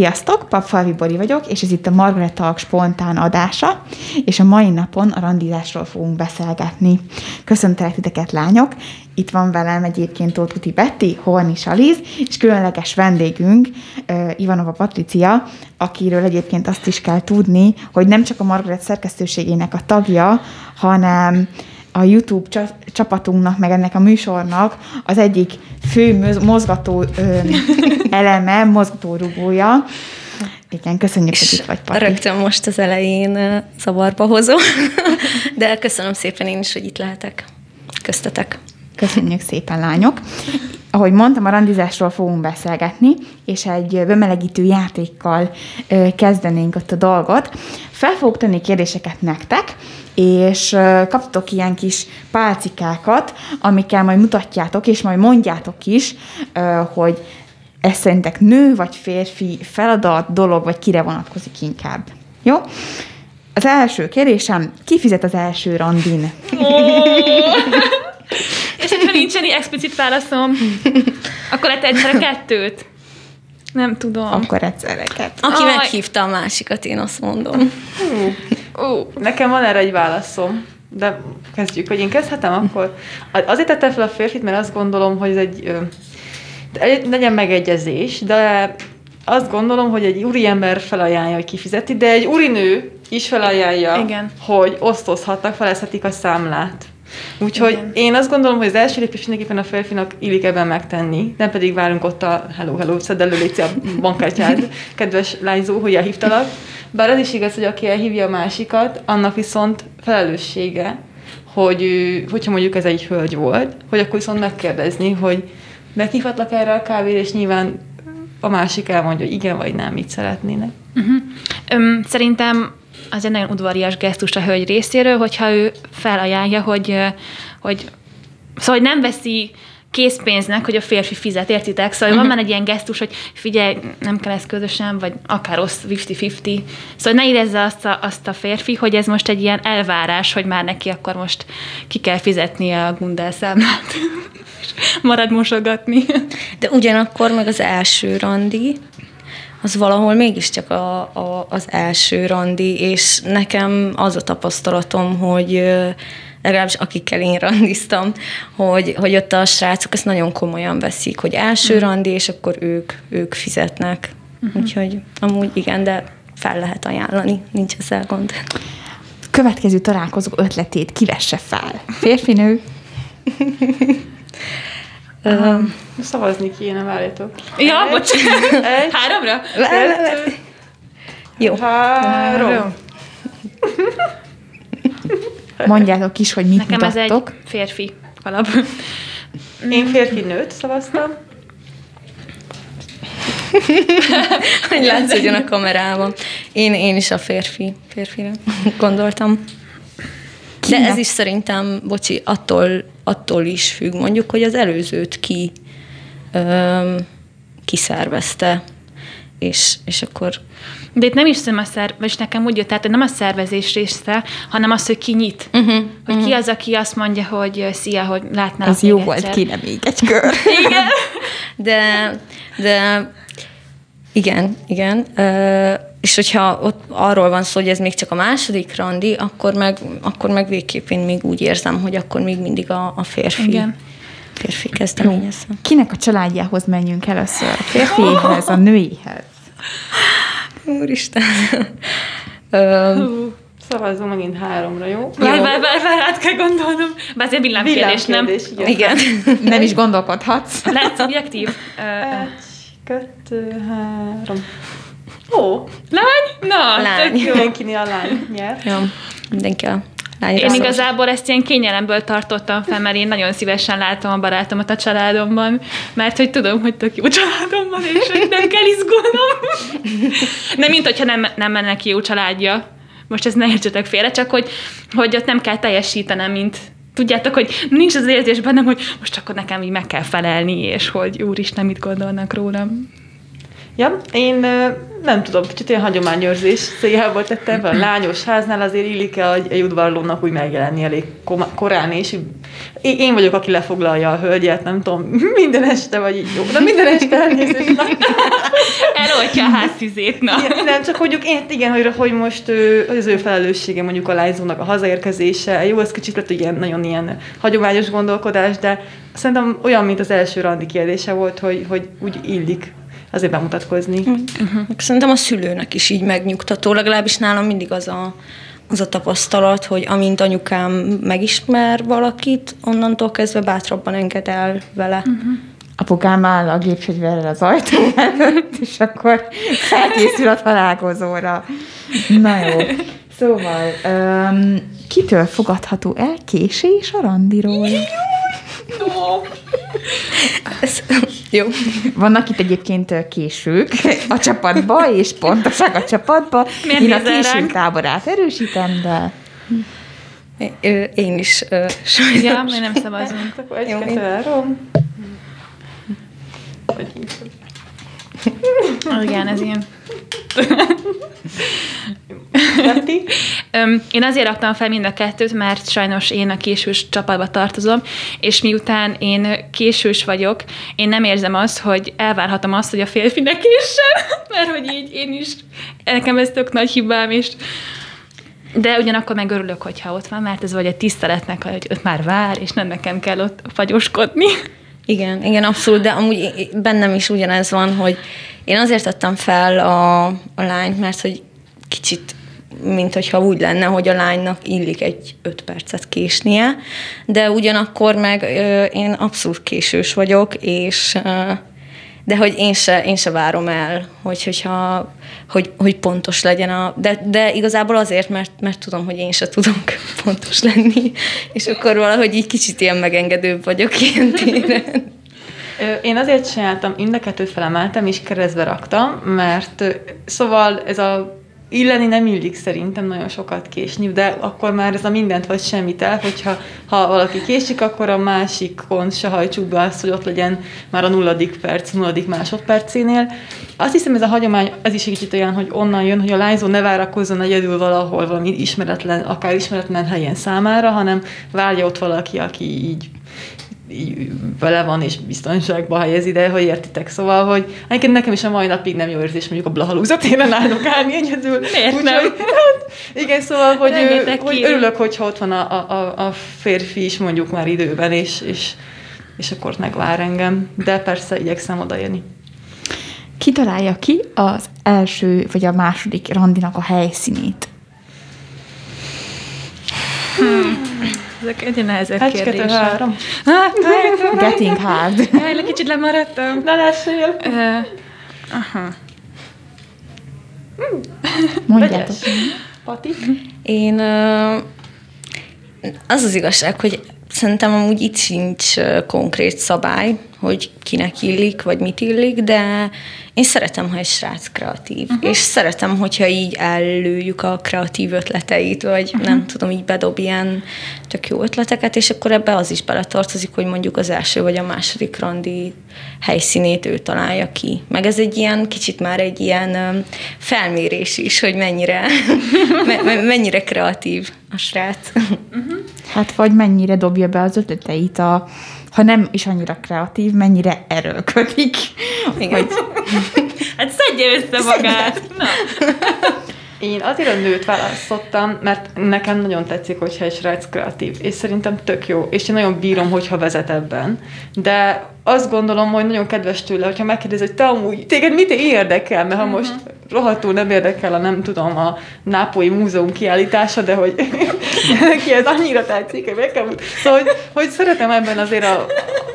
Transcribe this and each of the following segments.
Sziasztok, Papfalvi Bori vagyok, és ez itt a Margaret Talk spontán adása, és a mai napon a randizásról fogunk beszélgetni. Köszöntelek titeket, lányok! Itt van velem egyébként Tóth Betty, Horni Saliz, és különleges vendégünk, Ivanova Patricia, akiről egyébként azt is kell tudni, hogy nem csak a Margaret szerkesztőségének a tagja, hanem a YouTube csapatunknak, meg ennek a műsornak az egyik fő mozgató ö, eleme, mozgató rugója. Igen, köszönjük, hogy itt vagy, Pati. Rögtön most az elején zavarba hozó, de köszönöm szépen én is, hogy itt lehetek. Köztetek. Köszönjük szépen, lányok. Ahogy mondtam, a randizásról fogunk beszélgetni, és egy bemelegítő játékkal kezdenénk ott a dolgot. Fel fogok tenni kérdéseket nektek, és kaptok ilyen kis pálcikákat, amikkel majd mutatjátok, és majd mondjátok is, hogy ez szerintek nő vagy férfi feladat, dolog, vagy kire vonatkozik inkább. Jó? Az első kérdésem, ki fizet az első randin? Hogyha nincsen explicit válaszom, akkor lehet egyszerre kettőt. Nem tudom. Akkor egyszerre kettőt. Aki Aj. meghívta a másikat, én azt mondom. Hú. Ó, nekem van erre egy válaszom, de kezdjük, hogy én kezdhetem akkor. Azért tettem fel a férfit, mert azt gondolom, hogy ez egy, legyen megegyezés, de azt gondolom, hogy egy úriember felajánlja, hogy kifizeti, de egy úrinő is felajánlja, Igen. hogy osztozhatnak, felezhetik a számlát. Úgyhogy Igen. én azt gondolom, hogy az első lépés mindenképpen a férfinak illik ebben megtenni, nem pedig várunk ott a hello, hello, szedd elő, légy a bankkártyád, kedves lányzó, hogy elhívtalak. Bár az is igaz, hogy aki elhívja a másikat, annak viszont felelőssége, hogy hogyha mondjuk ez egy hölgy volt, hogy akkor viszont megkérdezni, hogy meghívhatlak erre a kávére, és nyilván a másik elmondja, hogy igen vagy nem, mit szeretnének. Uh-huh. Öm, szerintem az egy nagyon udvarias gesztus a hölgy részéről, hogyha ő felajánlja, hogy, hogy szóval hogy nem veszi készpénznek, hogy a férfi fizet, értitek? Szóval uh-huh. van mhm. már egy ilyen gesztus, hogy figyelj, nem kell ez közösen, vagy akár rossz 50-50. Szóval ne érezze azt a, azt a férfi, hogy ez most egy ilyen elvárás, hogy már neki akkor most ki kell fizetnie a gundelszámlát. Marad mosogatni. De ugyanakkor meg az első randi, az valahol mégiscsak a, a, az első randi, és nekem az a tapasztalatom, hogy legalábbis akikkel én randiztam, hogy, hogy ott a srácok ezt nagyon komolyan veszik, hogy első uh-huh. randi, és akkor ők, ők fizetnek. Uh-huh. Úgyhogy amúgy igen, de fel lehet ajánlani, nincs ezzel gond. Következő találkozó ötletét kivesse fel. Férfi, Um, Szavazni kéne, várjátok. Ja, bocsánat. Háromra? Jó. Három. Mondjátok is, hogy mit Nekem mutattok. ez egy férfi alap. Én férfi nőt szavaztam. hogy látszódjon a kamerában. Én, én is a férfi, férfire gondoltam. De ez is szerintem, bocsi, attól, attól is függ, mondjuk, hogy az előzőt ki öm, kiszervezte, és, és akkor... De itt nem is szem a szervezés, nekem úgy jött, tehát nem a szervezés része, hanem az, hogy ki nyit. Uh-huh, hogy uh-huh. ki az, aki azt mondja, hogy szia, hogy látnál. Ez jó volt, kéne még egy kör. Igen. De, de igen, igen. És hogyha ott arról van szó, hogy ez még csak a második randi, akkor meg, akkor meg végképp én még úgy érzem, hogy akkor még mindig a, a férfi. Igen férfi kezdeményezze. Kinek a családjához menjünk először? A férfihez, a nőihez? Úristen. Szavazzunk megint háromra, jó? Várj, várj, várj, vár, át kell gondolnom. Bár azért villámkérdés, nem? Igen. igen. nem is gondolkodhatsz. Lehet szubjektív. Egy, kettő, három. Ó, lány? Na, lány. tök jó. Mindenki a lány nyer. Jó, mindenki a lányra. Én igazából ezt ilyen kényelemből tartottam fel, mert én nagyon szívesen látom a barátomat a családomban, mert hogy tudom, hogy tök jó családom van, és hogy nem kell izgulnom. Nem, mint hogyha nem, nem menne ki jó családja. Most ez ne értsetek félre, csak hogy, hogy ott nem kell teljesítenem, mint tudjátok, hogy nincs az érzés bennem, hogy most akkor nekem így meg kell felelni, és hogy úristen, mit gondolnak rólam. Ja, én nem tudom, kicsit ilyen hagyományőrzés céljából tettem fel. A lányos háznál azért illik -e egy udvarlónak úgy megjelenni elég korán, és én vagyok, aki lefoglalja a hölgyet, nem tudom, minden este, vagy így jó, de minden este elnézést. Eloltja a háztüzét, na. Igen, nem, csak mondjuk én, igen, hogy, hogy most hogy az ő felelőssége mondjuk a lányzónak a hazaérkezése. Jó, ez kicsit lett ilyen, nagyon ilyen hagyományos gondolkodás, de szerintem olyan, mint az első randi kérdése volt, hogy, hogy úgy illik azért bemutatkozni. Uh-huh. Szerintem a szülőnek is így megnyugtató, legalábbis nálam mindig az a, az a tapasztalat, hogy amint anyukám megismer valakit, onnantól kezdve bátrabban enged el vele. Uh-huh. Apukám áll a gépfegyverrel az ajtó előtt, és akkor felkészül a találkozóra. Na jó. Szóval, um, kitől fogadható el késés a randiról? No. Ez, jó. Vannak itt egyébként késők a csapatba, és pontosak a csapatba. Miért Én a késő táborát erősítem, de... Én is sajnos. Ja, mi nem szavazunk. Akkor egy, kettő, három. Igen, ez ilyen. én azért raktam fel mind a kettőt, mert sajnos én a késős csapatba tartozom, és miután én késős vagyok, én nem érzem azt, hogy elvárhatom azt, hogy a férfi ne késsen, mert hogy így én is, nekem ez tök nagy hibám, és de ugyanakkor meg örülök, hogyha ott van, mert ez vagy egy tiszteletnek, hogy ott már vár, és nem nekem kell ott fagyoskodni. Igen, igen, abszolút, de amúgy bennem is ugyanez van, hogy én azért tettem fel a, a lányt, mert hogy kicsit mint hogyha úgy lenne, hogy a lánynak illik egy öt percet késnie, de ugyanakkor meg ö, én abszolút késős vagyok, és ö, de hogy én se, én se várom el, hogy, hogyha, hogy, hogy pontos legyen a... De, de igazából azért, mert, mert tudom, hogy én se tudok pontos lenni, és akkor valahogy így kicsit ilyen megengedőbb vagyok ilyen téren. Én azért csináltam, mind a kettőt felemeltem, és keresztbe raktam, mert szóval ez a illeni nem illik szerintem nagyon sokat késni, de akkor már ez a mindent vagy semmit el, hogyha ha valaki késik, akkor a másikon se hajtsuk be azt, hogy ott legyen már a nulladik perc, nulladik másodpercénél. Azt hiszem, ez a hagyomány, ez is egy kicsit olyan, hogy onnan jön, hogy a lányzó ne várakozzon egyedül valahol valami ismeretlen, akár ismeretlen helyen számára, hanem várja ott valaki, aki így így vele van, és biztonságba helyez ide, hogy értitek. Szóval, hogy egyébként nekem is a mai napig nem jó érzés, mondjuk a Blahalúza téren állok állni egyedül. Miért Úgy, nem? Hogy, hát, igen, szóval, hogy, ő, hogy örülök, hogyha ott van a, a, a férfi is mondjuk már időben, és, és, és akkor megvár engem. De persze igyekszem odaérni. Ki találja ki az első vagy a második randinak a helyszínét? Hmm. Ezek egyre nehezebb Egy, kérdések. Kettő, három. Getting hard. Jaj, kicsit lemaradtam. Na, lássél. Uh, aha. Mondjátok. Pati? Én uh, az az igazság, hogy szerintem amúgy itt sincs konkrét szabály, hogy kinek illik, vagy mit illik, de én szeretem, ha egy srác kreatív, uh-huh. és szeretem, hogyha így előjük a kreatív ötleteit, vagy uh-huh. nem tudom, így bedob ilyen tök jó ötleteket, és akkor ebbe az is beletartozik, hogy mondjuk az első vagy a második randi helyszínét ő találja ki. Meg ez egy ilyen, kicsit már egy ilyen felmérés is, hogy mennyire, mennyire kreatív a srác. Uh-huh. Hát vagy mennyire dobja be az ötleteit a ha nem is annyira kreatív, mennyire erőlködik. Igen. Vagy... hát szedje össze magát. Na. Én azért a nőt választottam, mert nekem nagyon tetszik, hogyha egy srác kreatív, és szerintem tök jó, és én nagyon bírom, hogyha vezet ebben. De azt gondolom, hogy nagyon kedves tőle, hogyha megkérdezi, hogy te amúgy, téged mit érdekel, mert ha uh-huh. most rohadtul nem érdekel a nem tudom, a Nápolyi Múzeum kiállítása, de hogy neki ez annyira tetszik, hogy meg kell Szóval, hogy, hogy szeretem ebben azért, a,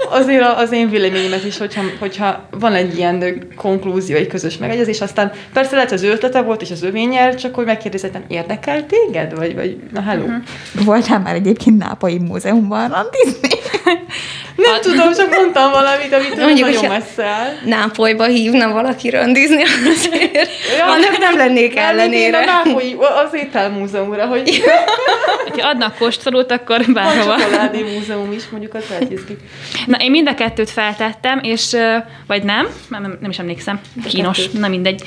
azért a, az én véleményemet is, hogyha, hogyha van egy ilyen konklúzió, egy közös megegyezés, aztán persze lehet, az ő ötlete volt, és az nyer, csak hogy megkérdezett, nem érdekel téged? Vagy, vagy na hello. Uh-huh. Voltál már egyébként Nápolyi Múzeumban randizni? Nem tudom, csak mondtam valamit, amit Mondjuk, nagyon messze áll. Nápolyba hívna valaki randizni, azért Ja, annak nem lennék Elmennél ellenére. a Nápolyi, az ételmúzeumra, hogy Ha adnak kóstolót, akkor van bárhova. csokoládé múzeum is, mondjuk az izgi. Na, én mind a kettőt feltettem, és, vagy nem, nem, nem, nem is emlékszem, kínos, na mindegy.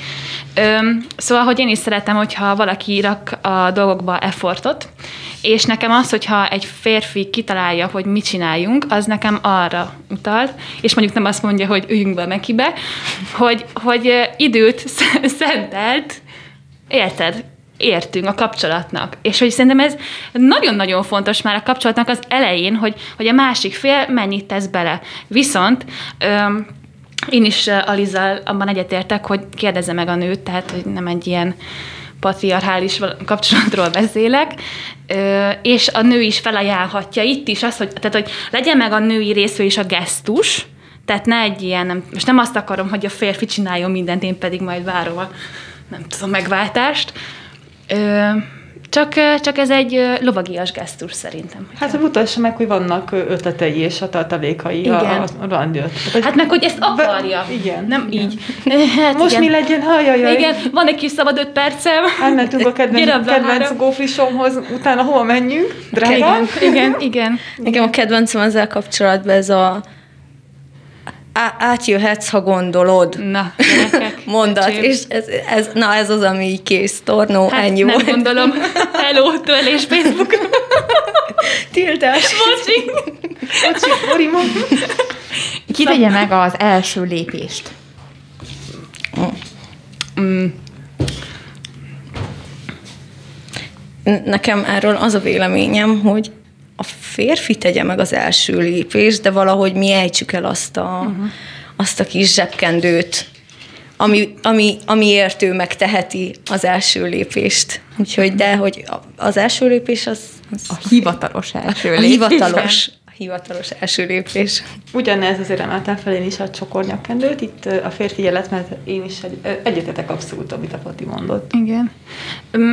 Öm, szóval, hogy én is szeretem, hogyha valaki rak a dolgokba effortot, és nekem az, hogyha egy férfi kitalálja, hogy mit csináljunk, az nekem arra utal, és mondjuk nem azt mondja, hogy üljünk be mekibe, hogy, hogy időt sz- szentelt, érted? értünk a kapcsolatnak. És hogy szerintem ez nagyon-nagyon fontos már a kapcsolatnak az elején, hogy, hogy a másik fél mennyit tesz bele. Viszont öm, én is ö, Alizzal abban egyetértek, hogy kérdezze meg a nőt, tehát hogy nem egy ilyen patriarchális kapcsolatról beszélek, és a nő is felajánlhatja itt is azt, hogy, tehát, hogy legyen meg a női részről is a gesztus, tehát ne egy ilyen, nem, most nem azt akarom, hogy a férfi csináljon mindent, én pedig majd várom a, nem tudom, megváltást. Csak, csak ez egy lovagias gesztus szerintem. Hát, mutassa meg, hogy vannak ötletei és a tartalékai Igen. a, a, ötletek. Hát meg, hogy ezt akarja. igen, Nem igen. így. Hát Most igen. mi legyen? Hajajaj. Igen, van egy kis szabad öt percem. Elmentünk a kedvenc, kedvenc gófrisomhoz, utána hova menjünk? Drága? Igen, igen, igen. Nekem a kedvencem ezzel kapcsolatban ez a á- átjöhetsz, ha gondolod Na, gyerekek. mondat, öcsém. és ez, ez, na ez az, ami így kész, tornó, hát ennyi nem volt. gondolom. Hello, törlés Facebook. Tiltás. Bocsi. Bocsi, Borima. Ki tegye meg az első lépést? Mm. Nekem erről az a véleményem, hogy a férfi tegye meg az első lépést, de valahogy mi ejtsük el azt a, uh-huh. azt a kis zsebkendőt, ami, ami, amiért ő megteheti az első lépést. Úgyhogy, de hogy a- az első lépés az, az A hivatalos első a lépés. hivatalos, a hivatalos első lépés. Ugyanez azért emeltem fel én is a csokornyakkendőt, itt a férfi jelet, mert én is egy, egyetetek abszolút, amit a Pati mondott. Igen.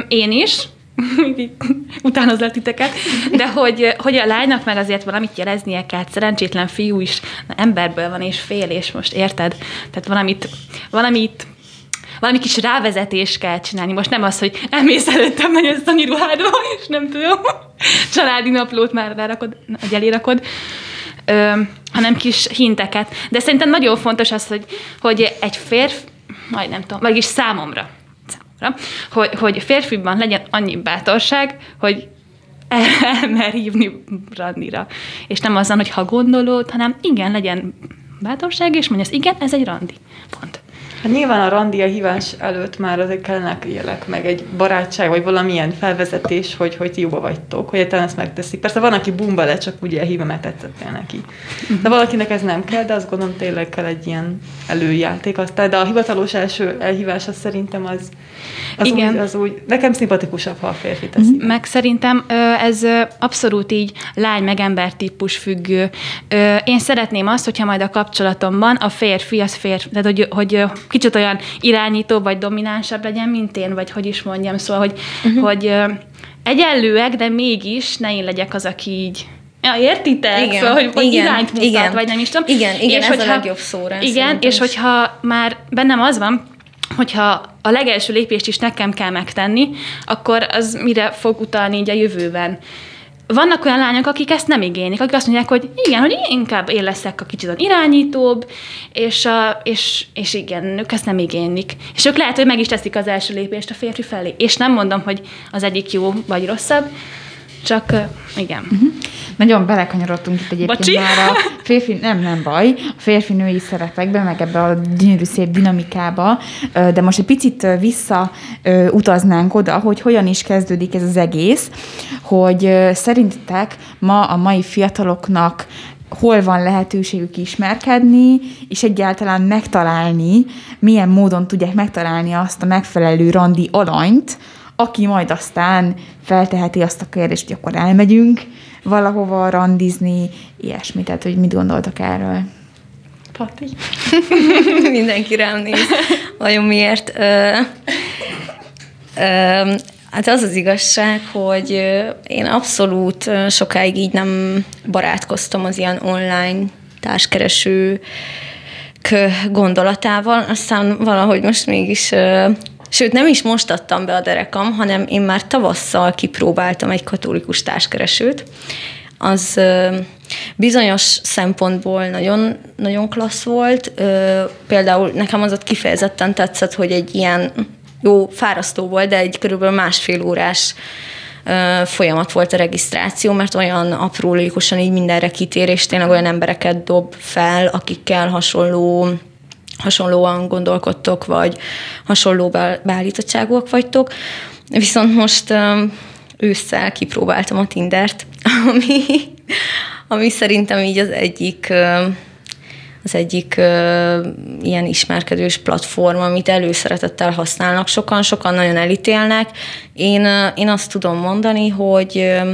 Én is, utánozlak titeket, de hogy, hogy a lánynak meg azért valamit jeleznie kell, szerencsétlen fiú is na, emberből van és fél, és most érted? Tehát valamit, valamit valami kis rávezetés kell csinálni. Most nem az, hogy elmész előttem nagy ezt a ruhádba, és nem tudom, családi naplót már rárakod, hogy elérakod, ö, hanem kis hinteket. De szerintem nagyon fontos az, hogy, hogy egy férfi, majd nem tudom, vagyis számomra hogy, hogy férfiban legyen annyi bátorság, hogy el, elmer hívni randira. És nem azon, hogy ha gondolod, hanem igen, legyen bátorság, és mondja, igen, ez egy randi. Pont. Hát nyilván a randi a hívás előtt már azért kellenek jelek, meg egy barátság, vagy valamilyen felvezetés, hogy, hogy ti jóba vagytok, hogy egyáltalán ezt megteszik. Persze van, aki bumba le, csak úgy elhívja, mert tetszettél neki. De valakinek ez nem kell, de azt gondolom tényleg kell egy ilyen előjáték. Aztán, de a hivatalos első elhívás az szerintem az, az, Igen. Úgy, az úgy, nekem szimpatikusabb, ha a férfi teszi. Meg szerintem ez abszolút így lány meg ember típus függő. Én szeretném azt, hogyha majd a kapcsolatomban a férfi az férfi, tehát hogy, hogy kicsit olyan irányító vagy dominánsabb legyen, mint én, vagy hogy is mondjam, szóval, hogy, uh-huh. hogy egyenlőek, de mégis ne én legyek az, aki így Ja, értitek? Igen, Szóval, hogy, hogy igen, irányt mutat, igen. vagy nem is tudom. Igen, igen, ez a legjobb szó rá Igen, és is. hogyha már bennem az van, hogyha a legelső lépést is nekem kell megtenni, akkor az mire fog utalni így a jövőben. Vannak olyan lányok, akik ezt nem igénylik, akik azt mondják, hogy igen, hogy inkább én leszek a kicsit irányítóbb, és, a, és, és igen, ők ezt nem igénylik. És ők lehet, hogy meg is teszik az első lépést a férfi felé. És nem mondom, hogy az egyik jó vagy rosszabb, csak igen. Uh-huh. Nagyon belekanyarodtunk itt egyébként Bocsi. már a férfi, nem, nem baj, a férfi-női szerepekbe, meg ebbe a gyönyörű szép dinamikába, de most egy picit vissza utaznánk oda, hogy hogyan is kezdődik ez az egész, hogy szerintetek ma a mai fiataloknak hol van lehetőségük ismerkedni, és egyáltalán megtalálni, milyen módon tudják megtalálni azt a megfelelő randi alanyt, aki majd aztán felteheti azt a kérdést, hogy akkor elmegyünk valahova randizni, ilyesmi. Tehát, hogy mit gondoltak erről? Pati. Mindenki rám néz. Vajon miért? Ö, ö, Hát az az igazság, hogy én abszolút sokáig így nem barátkoztam az ilyen online társkereső gondolatával, aztán valahogy most mégis Sőt, nem is most adtam be a derekam, hanem én már tavasszal kipróbáltam egy katolikus társkeresőt. Az bizonyos szempontból nagyon, nagyon klassz volt. Például nekem az ott kifejezetten tetszett, hogy egy ilyen jó, fárasztó volt, de egy körülbelül másfél órás folyamat volt a regisztráció, mert olyan aprólékosan így mindenre kitér, és tényleg olyan embereket dob fel, akikkel hasonló hasonlóan gondolkodtok, vagy hasonló beállítottságúak vagytok. Viszont most ősszel kipróbáltam a Tindert, ami, ami szerintem így az egyik az egyik uh, ilyen ismerkedős platform, amit előszeretettel használnak sokan, sokan nagyon elítélnek. Én, uh, én azt tudom mondani, hogy uh,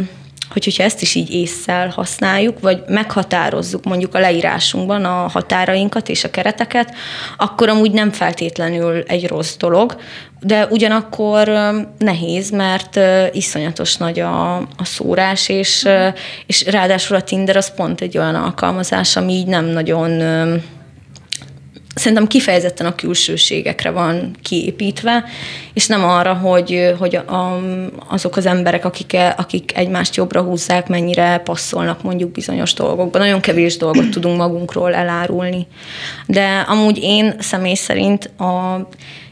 hogy hogyha ezt is így észszel használjuk, vagy meghatározzuk mondjuk a leírásunkban a határainkat és a kereteket, akkor amúgy nem feltétlenül egy rossz dolog, de ugyanakkor nehéz, mert iszonyatos nagy a, a szórás, és, és ráadásul a Tinder az pont egy olyan alkalmazás, ami így nem nagyon szerintem kifejezetten a külsőségekre van kiépítve, és nem arra, hogy, hogy a, azok az emberek, akik, akik egymást jobbra húzzák, mennyire passzolnak mondjuk bizonyos dolgokban. Nagyon kevés dolgot tudunk magunkról elárulni. De amúgy én személy szerint a,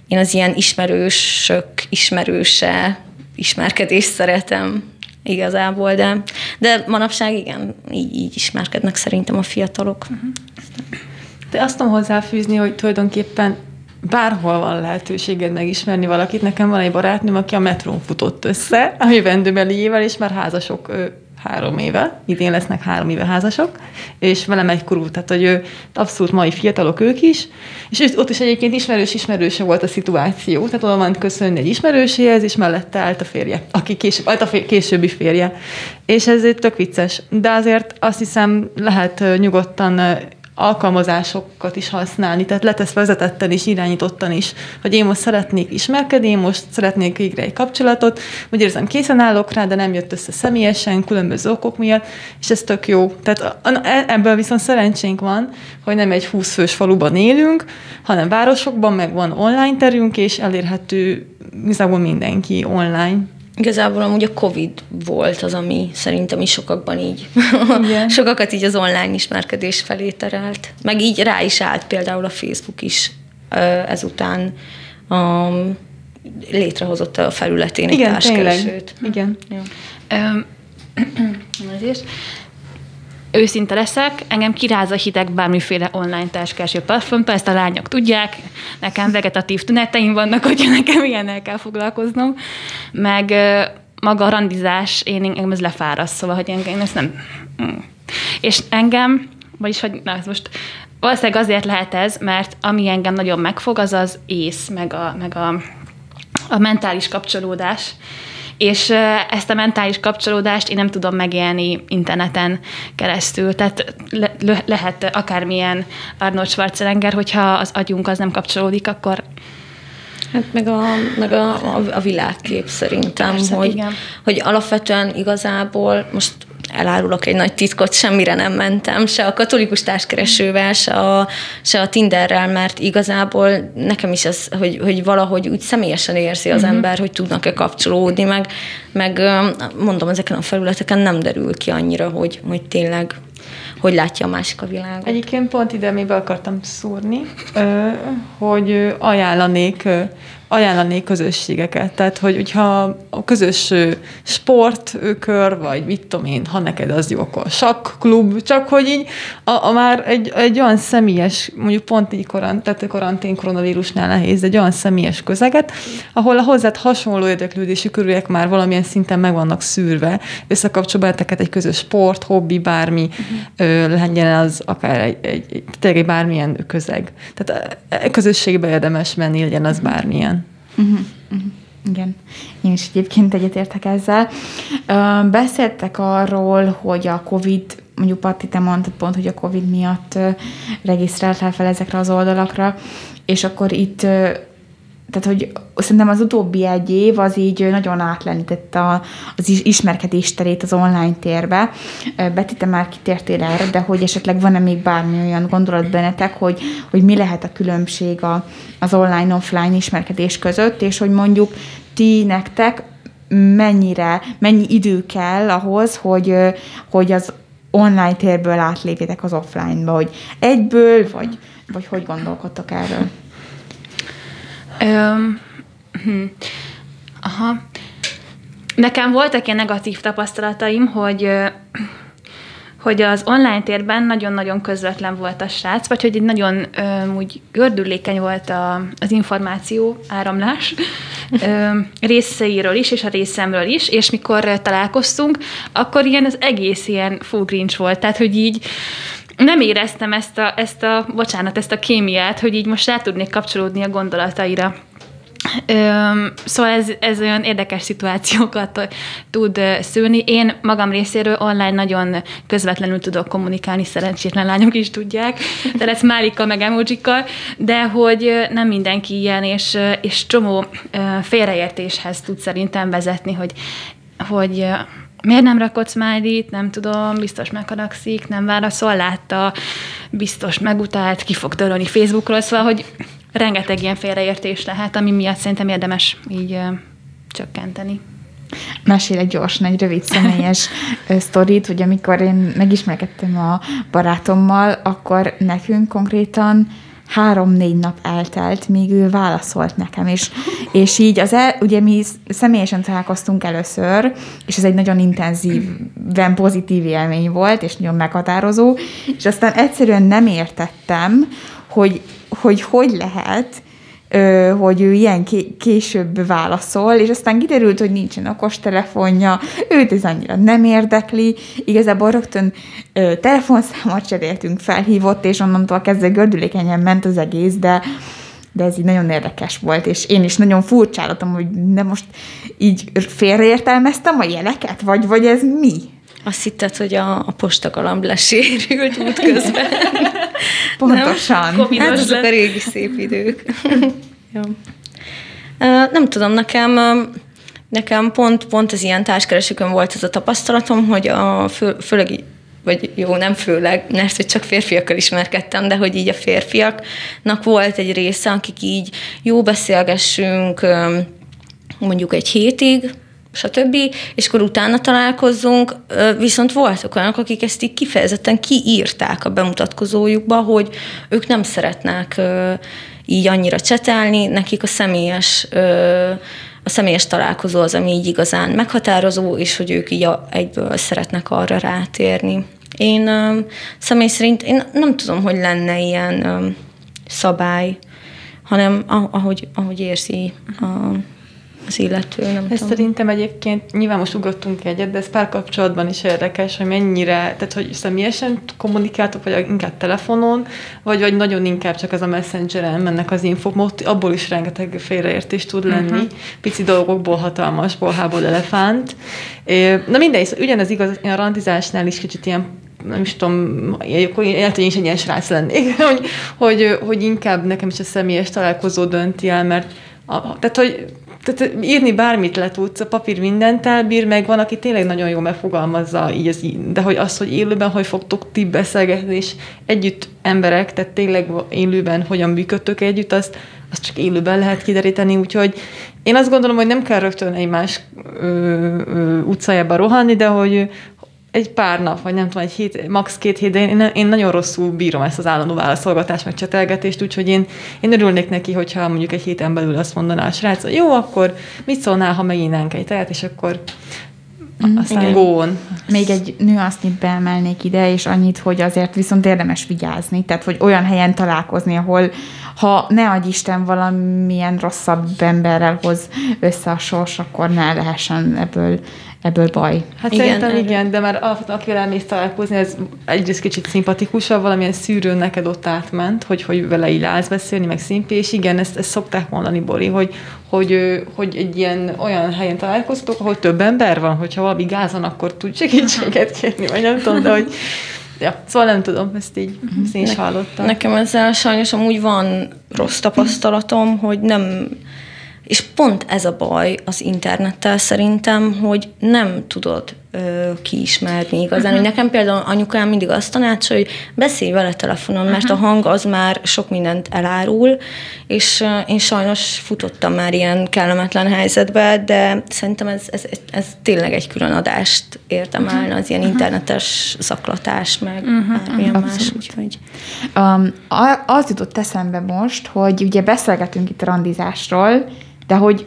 én az ilyen ismerősök ismerőse ismerkedést szeretem igazából, de, de manapság igen, így, így ismerkednek szerintem a fiatalok. Uh-huh. De azt tudom hozzáfűzni, hogy tulajdonképpen bárhol van lehetőséged megismerni valakit. Nekem van egy barátnőm, aki a metrón futott össze, a jövendőbeliével, és már házasok ő, három éve, idén lesznek három éve házasok, és velem egy korú, tehát hogy ő abszolút mai fiatalok ők is, és ott is egyébként ismerős ismerőse volt a szituáció, tehát oda ment köszönni egy ismerőséhez, és mellette állt a férje, aki később, állt a későbbi férje. És ez tök vicces. De azért azt hiszem lehet nyugodtan alkalmazásokat is használni, tehát letesz vezetetten is, irányítottan is, hogy én most szeretnék ismerkedni, én most szeretnék végre egy kapcsolatot, úgy érzem készen állok rá, de nem jött össze személyesen, különböző okok miatt, és ez tök jó. Tehát e, ebből viszont szerencsénk van, hogy nem egy 20 fős faluban élünk, hanem városokban, meg van online terünk, és elérhető igazából mindenki online. Igazából amúgy a Covid volt az, ami szerintem is sokakban így, Igen. sokakat így az online ismerkedés felé terelt. Meg így rá is állt például a Facebook is ezután um, létrehozott a felületén egy Igen, társkeresőt. Igen. Ja. Um, őszinte leszek, engem kiráz a hideg bármiféle online társkereső platformtól, ezt a lányok tudják, nekem vegetatív tüneteim vannak, hogyha nekem ilyennel kell foglalkoznom, meg maga a randizás, én engem ez lefáraszt, szóval, hogy engem ezt nem... Mm. És engem, vagyis, hogy na, ez most valószínűleg azért lehet ez, mert ami engem nagyon megfog, az az ész, meg a, meg a, a mentális kapcsolódás, és ezt a mentális kapcsolódást én nem tudom megélni interneten keresztül. Tehát le, le, lehet akármilyen Arnold Schwarzenegger, hogyha az agyunk az nem kapcsolódik, akkor Hát meg a, meg a, a, a világkép szerintem, Persze, hogy, igen. hogy alapvetően igazából most elárulok egy nagy titkot, semmire nem mentem, se a katolikus társkeresővel, se a, se a Tinderrel, mert igazából nekem is ez, hogy, hogy valahogy úgy személyesen érzi az uh-huh. ember, hogy tudnak-e kapcsolódni, meg, meg mondom, ezeken a felületeken nem derül ki annyira, hogy, hogy tényleg hogy látja a másik a világot. Egyébként pont ide még be akartam szúrni, hogy ajánlanék ajánlanék közösségeket. Tehát, hogy hogyha a közös sportkör, vagy mit tudom én, ha neked az jó, akkor sakklub, csak hogy így a, a már egy, egy olyan személyes, mondjuk pont így korant, tehát a karantén koronavírusnál nehéz, egy olyan személyes közeget, ahol a hozzád hasonló érdeklődési körülök már valamilyen szinten meg vannak szűrve, összekapcsolva egy közös sport, hobbi, bármi, uh-huh. legyen az akár egy, egy, egy, tényleg bármilyen közeg. Tehát a, a közösségbe érdemes menni, legyen az bármilyen. Uh-huh, uh-huh. Igen, én is egyébként egyetértek ezzel. Beszéltek arról, hogy a COVID, mondjuk Patti, te mondtad pont, hogy a COVID miatt regisztráltál fel ezekre az oldalakra, és akkor itt tehát, hogy szerintem az utóbbi egy év az így nagyon átlendített a, az ismerkedés terét az online térbe. Beti, te már kitértél erre, de hogy esetleg van-e még bármi olyan gondolat bennetek, hogy, hogy mi lehet a különbség a, az online-offline ismerkedés között, és hogy mondjuk ti nektek mennyire, mennyi idő kell ahhoz, hogy, hogy az online térből átlépjetek az offline-ba, hogy egyből, vagy, vagy hogy gondolkodtok erről? Hm. Aha. Nekem voltak ilyen negatív tapasztalataim, hogy hogy az online térben nagyon-nagyon közvetlen volt a srác, vagy hogy egy nagyon ö, úgy gördülékeny volt a, az információ áramlás ö, részeiről is, és a részemről is, és mikor találkoztunk, akkor ilyen az egész ilyen grinch volt, tehát hogy így nem éreztem ezt a, ezt a, bocsánat, ezt a kémiát, hogy így most rá tudnék kapcsolódni a gondolataira. Öm, szóval ez, ez olyan érdekes szituációkat tud szülni. Én magam részéről online nagyon közvetlenül tudok kommunikálni, szerencsétlen lányok is tudják, de lesz málikkal meg emojikkal, de hogy nem mindenki ilyen, és, és csomó félreértéshez tud szerintem vezetni, hogy, hogy miért nem rakott smiley nem tudom, biztos megharagszik, nem válaszol, látta, biztos megutált, ki fog törölni Facebookról, szóval, hogy rengeteg ilyen félreértés lehet, ami miatt szerintem érdemes így ö, csökkenteni. Mesélek gyorsan egy rövid személyes sztorit, hogy amikor én megismerkedtem a barátommal, akkor nekünk konkrétan három-négy nap eltelt, míg ő válaszolt nekem, és, és így az el, ugye mi személyesen találkoztunk először, és ez egy nagyon intenzíven pozitív élmény volt, és nagyon meghatározó, és aztán egyszerűen nem értettem, hogy hogy, hogy lehet, hogy ő ilyen később válaszol, és aztán kiderült, hogy nincsen okostelefonja, őt ez annyira nem érdekli, igazából rögtön telefonszámot cseréltünk, felhívott, és onnantól kezdve gördülékenyen ment az egész, de de ez így nagyon érdekes volt, és én is nagyon furcsálatom, hogy nem most így félreértelmeztem a jeleket, vagy, vagy ez mi? Azt hitted, hogy a, a postagalamb lesérült útközben. Pontosan. Nem? Hát azok a régi szép idők. ja. Nem tudom, nekem nekem pont, pont az ilyen társkeresőkön volt ez a tapasztalatom, hogy a fő, főleg vagy jó, nem főleg, mert hogy csak férfiakkal ismerkedtem, de hogy így a férfiaknak volt egy része, akik így jó beszélgessünk mondjuk egy hétig, stb. És akkor utána találkozzunk, viszont voltak olyanok, akik ezt így kifejezetten kiírták a bemutatkozójukba, hogy ők nem szeretnek így annyira csetelni, nekik a személyes a személyes találkozó az, ami így igazán meghatározó, és hogy ők így egyből szeretnek arra rátérni. Én személy szerint én nem tudom, hogy lenne ilyen szabály, hanem ahogy, ahogy érzi a az illető, nem ez tudom. szerintem egyébként, nyilván most ugrottunk egyet, de ez párkapcsolatban is érdekes, hogy mennyire, tehát hogy személyesen kommunikáltok, vagy inkább telefonon, vagy, vagy nagyon inkább csak az a messengeren mennek az infok, ott abból is rengeteg félreértés tud lenni, uh-huh. pici dolgokból hatalmas, bolhából elefánt. Na mindegy, szóval ugyanez igaz, a randizásnál is kicsit ilyen nem is tudom, akkor lehet, hogy én is egy ilyen srác lennék, hogy, hogy, hogy inkább nekem is a személyes találkozó dönti el, mert a, tehát, hogy tehát írni bármit le tudsz, a papír mindent elbír, meg van, aki tényleg nagyon jól megfogalmazza, így az, de hogy az, hogy élőben hogy fogtok ti beszélgetni, és együtt emberek, tehát tényleg élőben hogyan működtök együtt, azt, azt csak élőben lehet kideríteni, úgyhogy én azt gondolom, hogy nem kell rögtön egymás ö, ö, utcájába rohanni, de hogy, egy pár nap, vagy nem tudom, egy hét, max. két hét, de én, én nagyon rosszul bírom ezt az állandó válaszolgatást, meg csetelgetést, úgyhogy én, én örülnék neki, hogyha mondjuk egy héten belül azt mondaná a srác, hogy jó, akkor mit szólnál, ha megínánk egy tejet, és akkor mm, aztán gón. Még egy nüansznit beemelnék ide, és annyit, hogy azért viszont érdemes vigyázni, tehát hogy olyan helyen találkozni, ahol ha ne adj Isten valamilyen rosszabb emberrel hoz össze a sors, akkor ne lehessen ebből ebből baj. Hát igen, szerintem erre. igen, de már akivel elmész találkozni, ez egyrészt kicsit szimpatikusabb, valamilyen szűrőn neked ott átment, hogy, hogy vele így állsz beszélni, meg szimpi, és igen, ezt, ezt szokták mondani, Bori, hogy, hogy, hogy egy ilyen olyan helyen találkoztok, ahol több ember van, hogyha valami gázan, akkor tud segítséget kérni, vagy nem tudom, de hogy ja, szóval nem tudom, ezt így ezt én is hallottam. Nekem ezzel sajnos amúgy van rossz tapasztalatom, hogy nem, és pont ez a baj az internettel szerintem, hogy nem tudod ö, kiismerni igazán. Uh-huh. Nekem például anyukám mindig azt tanácsa, hogy beszélj vele telefonon, mert uh-huh. a hang az már sok mindent elárul, és én sajnos futottam már ilyen kellemetlen helyzetbe, de szerintem ez, ez, ez tényleg egy külön adást érdemelne, uh-huh. az ilyen internetes zaklatás, meg uh-huh. bármilyen uh-huh. más, úgyhogy... Um, az jutott eszembe most, hogy ugye beszélgetünk itt a randizásról, de hogy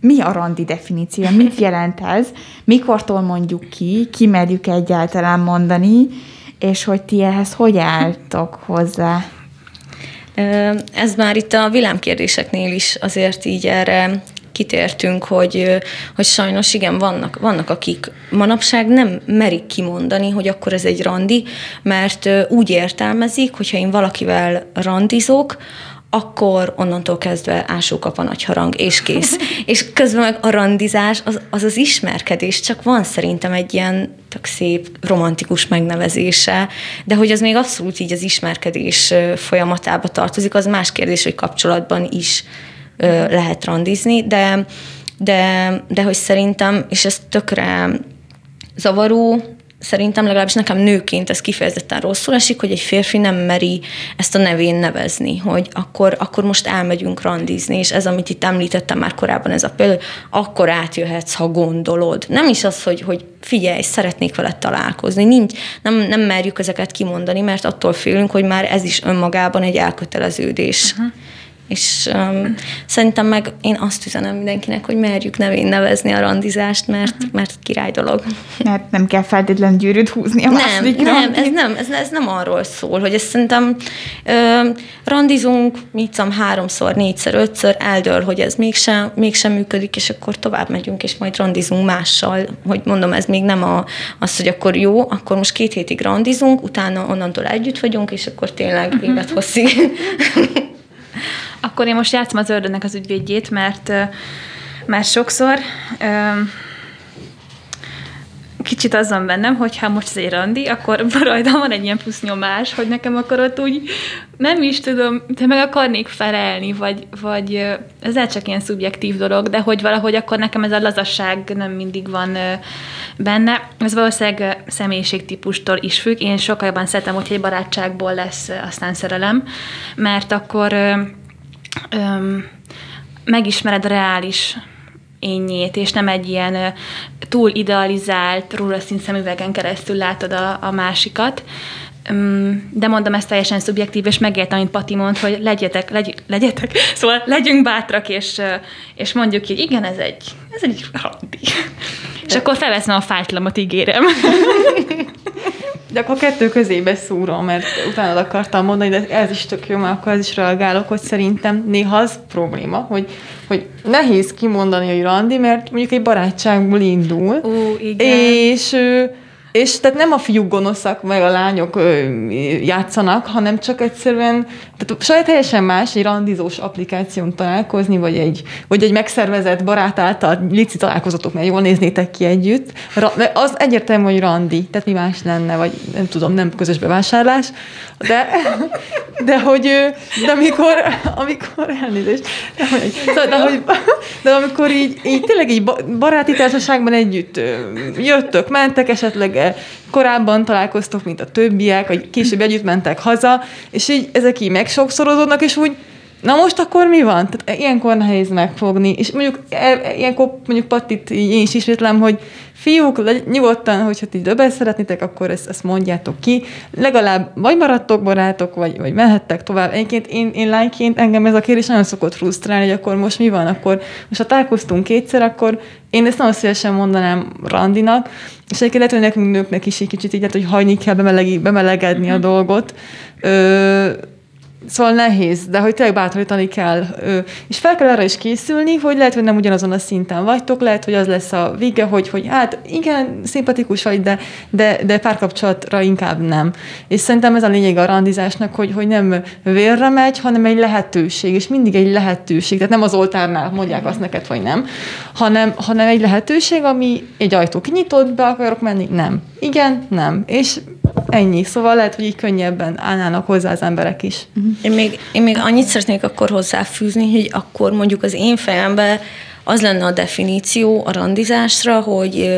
mi a randi definíció, mit jelent ez, mikortól mondjuk ki, ki merjük egyáltalán mondani, és hogy ti ehhez hogy álltok hozzá? Ez már itt a villámkérdéseknél is azért így erre kitértünk, hogy, hogy sajnos igen, vannak, vannak, akik manapság nem merik kimondani, hogy akkor ez egy randi, mert úgy értelmezik, hogyha én valakivel randizok, akkor onnantól kezdve ásókap a nagy harang, és kész. és közben meg a randizás, az, az az ismerkedés, csak van szerintem egy ilyen tök szép, romantikus megnevezése, de hogy az még abszolút így az ismerkedés folyamatába tartozik, az más kérdés, hogy kapcsolatban is lehet randizni, de, de, de hogy szerintem, és ez tökre zavaró, szerintem legalábbis nekem nőként ez kifejezetten rosszul esik, hogy egy férfi nem meri ezt a nevén nevezni, hogy akkor, akkor most elmegyünk randizni, és ez, amit itt említettem már korábban, ez a például, akkor átjöhetsz, ha gondolod. Nem is az, hogy, hogy figyelj, szeretnék veled találkozni. Nincs, nem, nem merjük ezeket kimondani, mert attól félünk, hogy már ez is önmagában egy elköteleződés. Uh-huh és um, szerintem meg én azt üzenem mindenkinek, hogy merjük nevén nevezni a randizást, mert, uh-huh. mert király dolog. Mert nem kell feltétlenül gyűrűt húzni a Nem, nem, ez nem, ez, ez nem arról szól, hogy ezt szerintem ö, randizunk, mit tudom, háromszor, négyszer, ötször, eldől, hogy ez mégsem, mégsem működik, és akkor tovább megyünk, és majd randizunk mással, hogy mondom, ez még nem a, az, hogy akkor jó, akkor most két hétig randizunk, utána onnantól együtt vagyunk, és akkor tényleg uh-huh. élethosszig akkor én most játszom az ördögnek az ügyvédjét, mert, mert sokszor kicsit az van bennem, hogy ha most ez egy randi, akkor rajtam van egy ilyen plusz nyomás, hogy nekem akkor ott úgy nem is tudom, de meg akarnék felelni, vagy, vagy ez csak ilyen szubjektív dolog, de hogy valahogy akkor nekem ez a lazasság nem mindig van benne. Ez valószínűleg személyiségtípustól is függ. Én sokkal jobban szeretem, hogy egy barátságból lesz aztán szerelem, mert akkor öm, megismered a reális énjét, és nem egy ilyen túl idealizált, rózsaszín szemüvegen keresztül látod a, a másikat. De mondom, ezt teljesen szubjektív, és megértem, amit Pati mond, hogy legyetek, legy, legyetek, szóval legyünk bátrak, és, és mondjuk hogy igen, ez egy, ez egy randi. És akkor felveszem a fájtlamot, ígérem. De akkor kettő közébe szúrom, mert utána akartam mondani, de ez is tök jó, mert akkor ez is reagálok, hogy szerintem néha az probléma, hogy, hogy nehéz kimondani, hogy randi, mert mondjuk egy barátságból indul. Ú, igen. És és tehát nem a fiúk gonoszak, meg a lányok ö, játszanak, hanem csak egyszerűen, tehát saját teljesen más egy randizós applikáción találkozni, vagy egy, vagy egy megszervezett barát által lici találkozatok, mert jól néznétek ki együtt. Ra, az egyértelmű, hogy randi, tehát mi más lenne, vagy nem tudom, nem közös bevásárlás, de, de hogy, de amikor, amikor elnézést, de, hogy, de, hogy, de amikor így, így tényleg így baráti társaságban együtt jöttök, mentek esetleg korábban találkoztok, mint a többiek, vagy később együtt mentek haza, és így ezek így megsokszorozódnak, és úgy Na most akkor mi van? Tehát ilyenkor nehéz megfogni. És mondjuk e, ilyenkor mondjuk Pattit én is ismétlem, hogy fiúk, nyugodtan, hogyha ti többet szeretnétek, akkor ezt, ezt mondjátok ki. Legalább vagy maradtok barátok, vagy, vagy mehettek tovább. Egyébként én, én lányként engem ez a kérdés nagyon szokott frusztrálni, hogy akkor most mi van, akkor most ha találkoztunk kétszer, akkor én ezt nagyon szívesen mondanám randinak, és egyébként lehet, hogy nekünk nőknek is egy kicsit így, hogy hagyni kell bemelegi, bemelegedni a dolgot. Ö, Szóval nehéz, de hogy tényleg bátorítani kell. És fel kell arra is készülni, hogy lehet, hogy nem ugyanazon a szinten vagytok, lehet, hogy az lesz a vége, hogy, hogy hát igen, szimpatikus vagy, de, de, de párkapcsolatra inkább nem. És szerintem ez a lényeg a randizásnak, hogy, hogy nem vérre megy, hanem egy lehetőség, és mindig egy lehetőség. Tehát nem az oltárnál mondják azt neked, vagy nem, hanem, hanem egy lehetőség, ami egy ajtó kinyitott, be akarok menni, nem. Igen, nem. És ennyi. Szóval lehet, hogy így könnyebben állnának hozzá az emberek is. Uh-huh. Én, még, én még annyit szeretnék akkor hozzáfűzni, hogy akkor mondjuk az én fejemben az lenne a definíció a randizásra, hogy,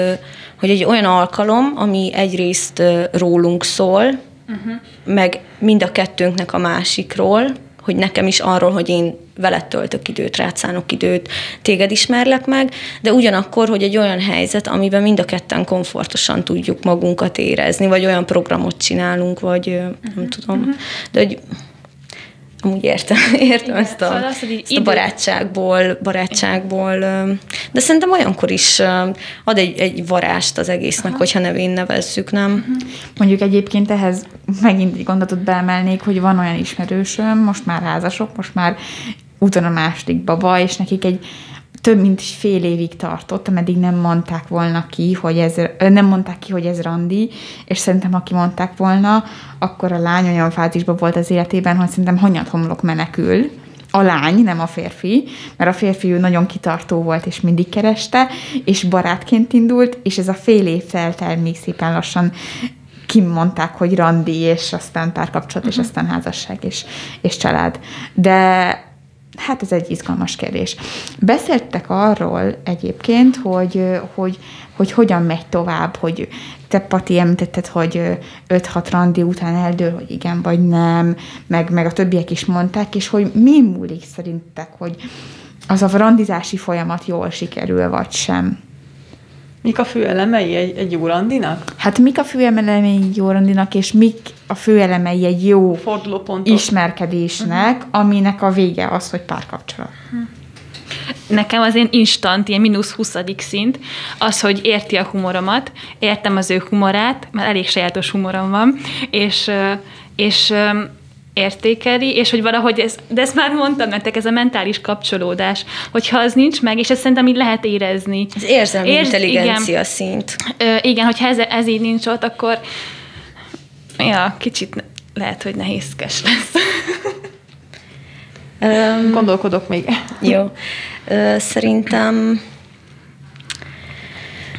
hogy egy olyan alkalom, ami egyrészt rólunk szól, uh-huh. meg mind a kettőnknek a másikról, hogy nekem is arról, hogy én veled töltök időt, rátszánok időt, téged ismerlek meg, de ugyanakkor, hogy egy olyan helyzet, amiben mind a ketten komfortosan tudjuk magunkat érezni, vagy olyan programot csinálunk, vagy uh-huh. nem tudom. Uh-huh. De hogy Amúgy értem, értem Igen, ezt, a, szóval az, ezt a barátságból, barátságból, de szerintem olyankor is ad egy, egy varást az egésznek, Aha. hogyha nevén nevezzük, nem? Uh-huh. Mondjuk egyébként ehhez megint egy gondolatot beemelnék, hogy van olyan ismerősöm, most már házasok, most már úton a második baba, és nekik egy több mint fél évig tartott, ameddig nem mondták volna ki, hogy ez, nem mondták ki, hogy ez randi, és szerintem, aki mondták volna, akkor a lány olyan fázisban volt az életében, hogy szerintem hanyat homlok menekül, a lány, nem a férfi, mert a férfi ő nagyon kitartó volt, és mindig kereste, és barátként indult, és ez a fél év telt el még szépen lassan kimondták, hogy randi, és aztán párkapcsolat, uh-huh. és aztán házasság, és, és család. De Hát ez egy izgalmas kérdés. Beszéltek arról egyébként, hogy, hogy, hogy hogyan megy tovább, hogy te Pati említetted, hogy 5-6 randi után eldől, hogy igen vagy nem, meg, meg a többiek is mondták, és hogy mi múlik szerintek, hogy az a randizási folyamat jól sikerül, vagy sem. Mik a fő elemei egy, egy jó randinak? Hát mik a fő elemei egy jó randinak, és mik a fő elemei egy jó Fordulópontok. ismerkedésnek, uh-huh. aminek a vége az, hogy párkapcsolat. Uh-huh. Nekem az én instant, ilyen mínusz 20. szint, az, hogy érti a humoromat, értem az ő humorát, mert elég sajátos humorom van, és, és értékeli, és hogy valahogy, ez, de ezt már mondtam nektek, ez a mentális kapcsolódás, hogyha az nincs meg, és ezt szerintem így lehet érezni. Az érzelmi Érz, intelligencia igen, szint. Ö, igen, hogyha ez, ez így nincs ott, akkor ja, kicsit lehet, hogy nehézkes lesz. Um, Gondolkodok még. Jó. Ö, szerintem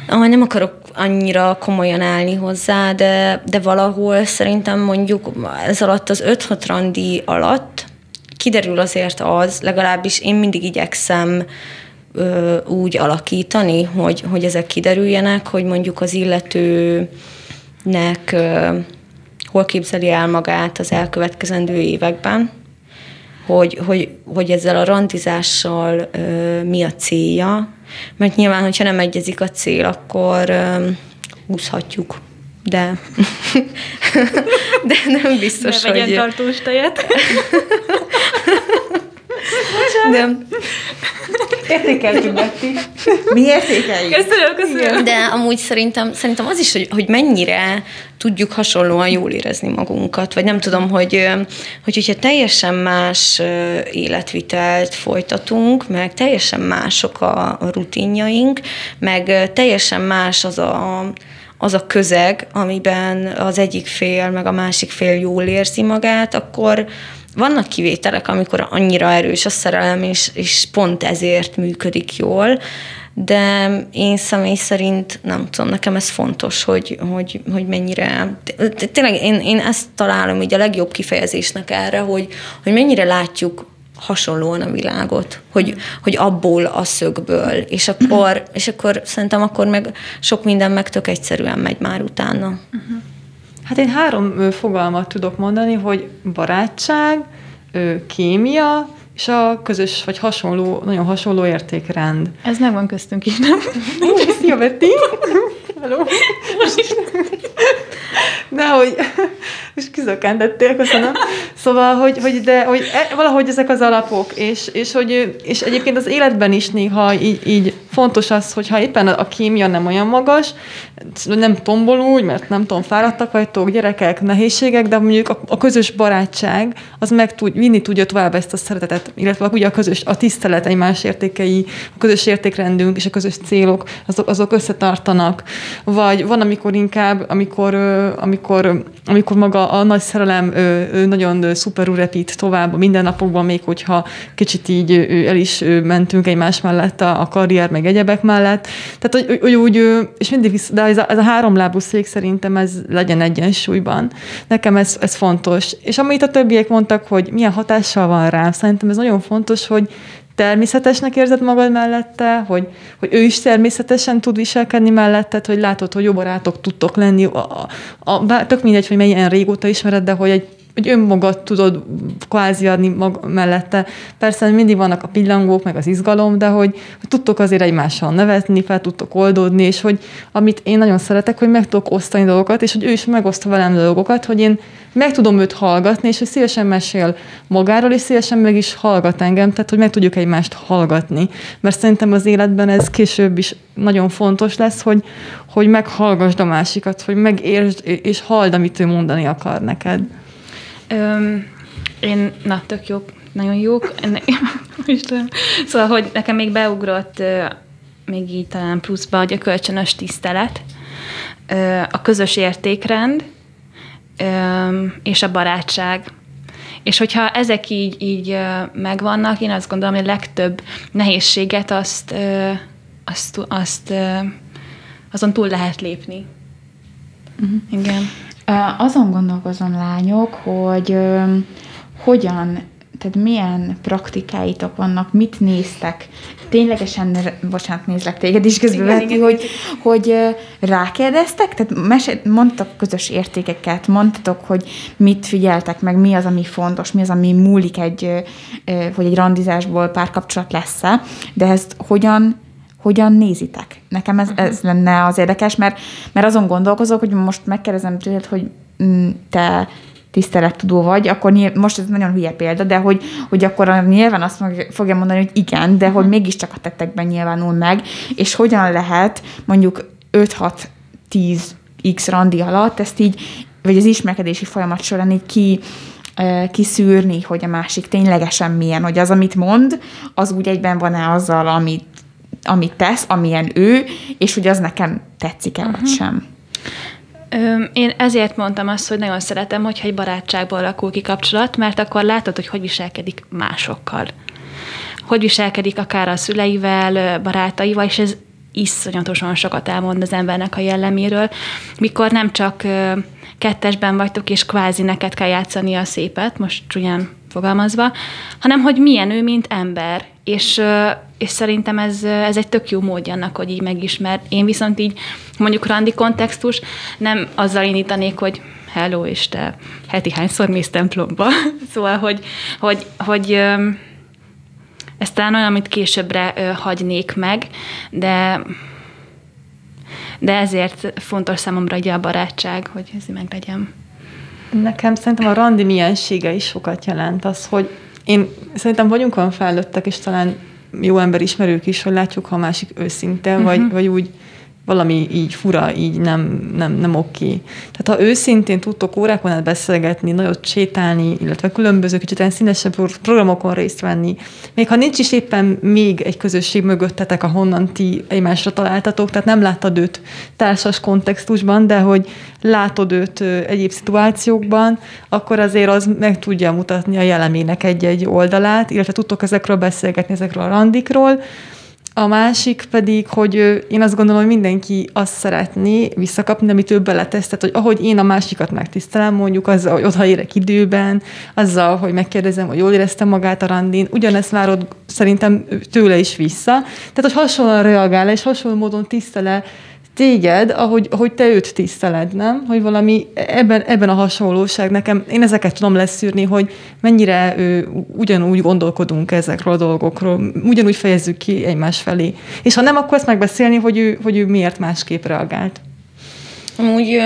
ah, nem akarok annyira komolyan állni hozzá, de, de valahol szerintem mondjuk ez alatt az 5-6 randi alatt kiderül azért az, legalábbis én mindig igyekszem ö, úgy alakítani, hogy, hogy ezek kiderüljenek, hogy mondjuk az illetőnek ö, hol képzeli el magát az elkövetkezendő években, hogy, hogy, hogy ezzel a randizással ö, mi a célja, mert nyilván, hogyha nem egyezik a cél, akkor húzhatjuk. De, de nem biztos, ne hogy... tartós tejet. Nem. Értékeltünk, Betty. Mi értékeljük. Köszönöm, köszönöm. De amúgy szerintem, szerintem az is, hogy, hogy mennyire tudjuk hasonlóan jól érezni magunkat, vagy nem tudom, hogy, hogy hogyha teljesen más életvitelt folytatunk, meg teljesen mások a, a rutinjaink, meg teljesen más az a, az a közeg, amiben az egyik fél, meg a másik fél jól érzi magát, akkor, vannak kivételek, amikor annyira erős a szerelem, és, és pont ezért működik jól, de én személy szerint nem tudom, nekem ez fontos, hogy, hogy, hogy mennyire, tényleg én, én ezt találom így a legjobb kifejezésnek erre, hogy, hogy mennyire látjuk hasonlóan a világot, hogy, hogy abból a szögből, és akkor, és akkor szerintem akkor meg sok minden meg tök egyszerűen megy már utána. Uh-huh. Hát én három fogalmat tudok mondani, hogy barátság, kémia, és a közös, vagy hasonló, nagyon hasonló értékrend. Ez megvan köztünk is, nem? Szia, Betty! Hello! de hogy, és kizökkentettél, köszönöm. Szóval, hogy, hogy de hogy e, valahogy ezek az alapok, és, és, hogy, és egyébként az életben is néha így, így fontos az, hogyha éppen a kémia nem olyan magas, nem tombol úgy, mert nem tudom, fáradtak vagytok, gyerekek, nehézségek, de mondjuk a, a közös barátság, az meg tud, vinni tudja tovább ezt a szeretetet, illetve ugye a közös, a tisztelet egymás értékei, a közös értékrendünk és a közös célok, azok, azok összetartanak. Vagy van, amikor inkább, amikor, amikor, amikor maga a nagy szerelem nagyon szuperül repít tovább a mindennapokban, még hogyha kicsit így el is mentünk egymás mellett a, a karrier meg egyebek mellett. Tehát, hogy, hogy úgy, és mindig, de ez a, ez a háromlábú szék szerintem ez legyen egyensúlyban. Nekem ez, ez fontos. És amit a többiek mondtak, hogy milyen hatással van rám, szerintem ez nagyon fontos, hogy természetesnek érzed magad mellette, hogy, hogy ő is természetesen tud viselkedni melletted, hogy látod, hogy jó barátok tudtok lenni, a, a, a, tök mindegy, hogy milyen régóta ismered, de hogy egy hogy önmagad tudod kvázi adni mag mellette. Persze mindig vannak a pillangók, meg az izgalom, de hogy, hogy tudtok azért egymással nevetni, fel tudtok oldódni, és hogy amit én nagyon szeretek, hogy meg tudok osztani dolgokat, és hogy ő is megosztja velem dolgokat, hogy én meg tudom őt hallgatni, és hogy szívesen mesél magáról, és szívesen meg is hallgat engem, tehát hogy meg tudjuk egymást hallgatni. Mert szerintem az életben ez később is nagyon fontos lesz, hogy, hogy meghallgasd a másikat, hogy megértsd és halld, amit ő mondani akar neked. Öm, én, na, tök jó, nagyon jók. Istenem. Szóval, hogy nekem még beugrott még így talán pluszba, hogy a kölcsönös tisztelet, a közös értékrend, és a barátság. És hogyha ezek így, így megvannak, én azt gondolom, hogy a legtöbb nehézséget azt, azt, azt azon túl lehet lépni. Uh-huh. Igen. Azon gondolkozom, lányok, hogy hogyan, tehát milyen praktikáitok vannak, mit néztek. Ténylegesen, bocsánat, nézlek téged is közbevetni, hogy, hogy rákérdeztek, tehát mesél, mondtak közös értékeket, mondtatok, hogy mit figyeltek meg, mi az, ami fontos, mi az, ami múlik egy, hogy egy randizásból párkapcsolat lesz-e, de ezt hogyan hogyan nézitek? Nekem ez, ez lenne az érdekes, mert, mert azon gondolkozok, hogy most megkérdezem tőled, hogy mm, te tisztelettudó vagy, akkor nyilv, most ez nagyon hülye példa, de hogy, hogy akkor nyilván azt fogja mondani, hogy igen, de hogy mégiscsak a tettekben nyilvánul meg, és hogyan lehet mondjuk 5-6-10 x randi alatt ezt így, vagy az ismerkedési folyamat során így ki, kiszűrni, hogy a másik ténylegesen milyen, hogy az, amit mond, az úgy egyben van-e azzal, amit amit tesz, amilyen ő, és hogy az nekem tetszik-e uh-huh. vagy mhm. sem. Én ezért mondtam azt, hogy nagyon szeretem, hogyha egy barátságból alakul ki kapcsolat, mert akkor látod, hogy hogy viselkedik másokkal. Hogy viselkedik akár a szüleivel, barátaival, és ez iszonyatosan sokat elmond az embernek a jelleméről, mikor nem csak kettesben vagytok, és kvázi neked kell játszani a szépet, most csúnyán fogalmazva, hanem hogy milyen ő, mint ember. És, és szerintem ez, ez egy tök jó módja annak, hogy így megismer. Én viszont így mondjuk randi kontextus nem azzal indítanék, hogy hello, és te heti hányszor mész templomba. szóval, hogy, hogy, hogy ez talán olyan, amit későbbre hagynék meg, de de ezért fontos számomra ugye a barátság, hogy ez meg legyen. Nekem szerintem a randi miensége is sokat jelent. Az, hogy én szerintem vagyunk olyan felnőttek, és talán jó ember ismerők is, hogy látjuk, ha a másik őszinte, uh-huh. vagy, vagy úgy valami így fura, így nem, nem, nem oké. Tehát ha őszintén tudtok órákon át beszélgetni, nagyot sétálni, illetve különböző kicsit színesebb programokon részt venni, még ha nincs is éppen még egy közösség mögöttetek, ahonnan ti egymásra találtatok, tehát nem láttad őt társas kontextusban, de hogy látod őt egyéb szituációkban, akkor azért az meg tudja mutatni a jellemének egy-egy oldalát, illetve tudtok ezekről beszélgetni, ezekről a randikról, a másik pedig, hogy én azt gondolom, hogy mindenki azt szeretné visszakapni, amit ő beletesz, tehát hogy ahogy én a másikat megtisztelem, mondjuk azzal, hogy odaérek időben, azzal, hogy megkérdezem, hogy jól éreztem magát a randin, ugyanezt várod szerintem tőle is vissza. Tehát, hogy hasonlóan reagál, és hasonló módon tisztele téged, ahogy, ahogy te őt tiszteled, nem? Hogy valami ebben, ebben a hasonlóság nekem, én ezeket tudom leszűrni, hogy mennyire ő, ugyanúgy gondolkodunk ezekről a dolgokról, ugyanúgy fejezzük ki egymás felé. És ha nem, akkor ezt megbeszélni, hogy ő, hogy ő miért másképp reagált. Amúgy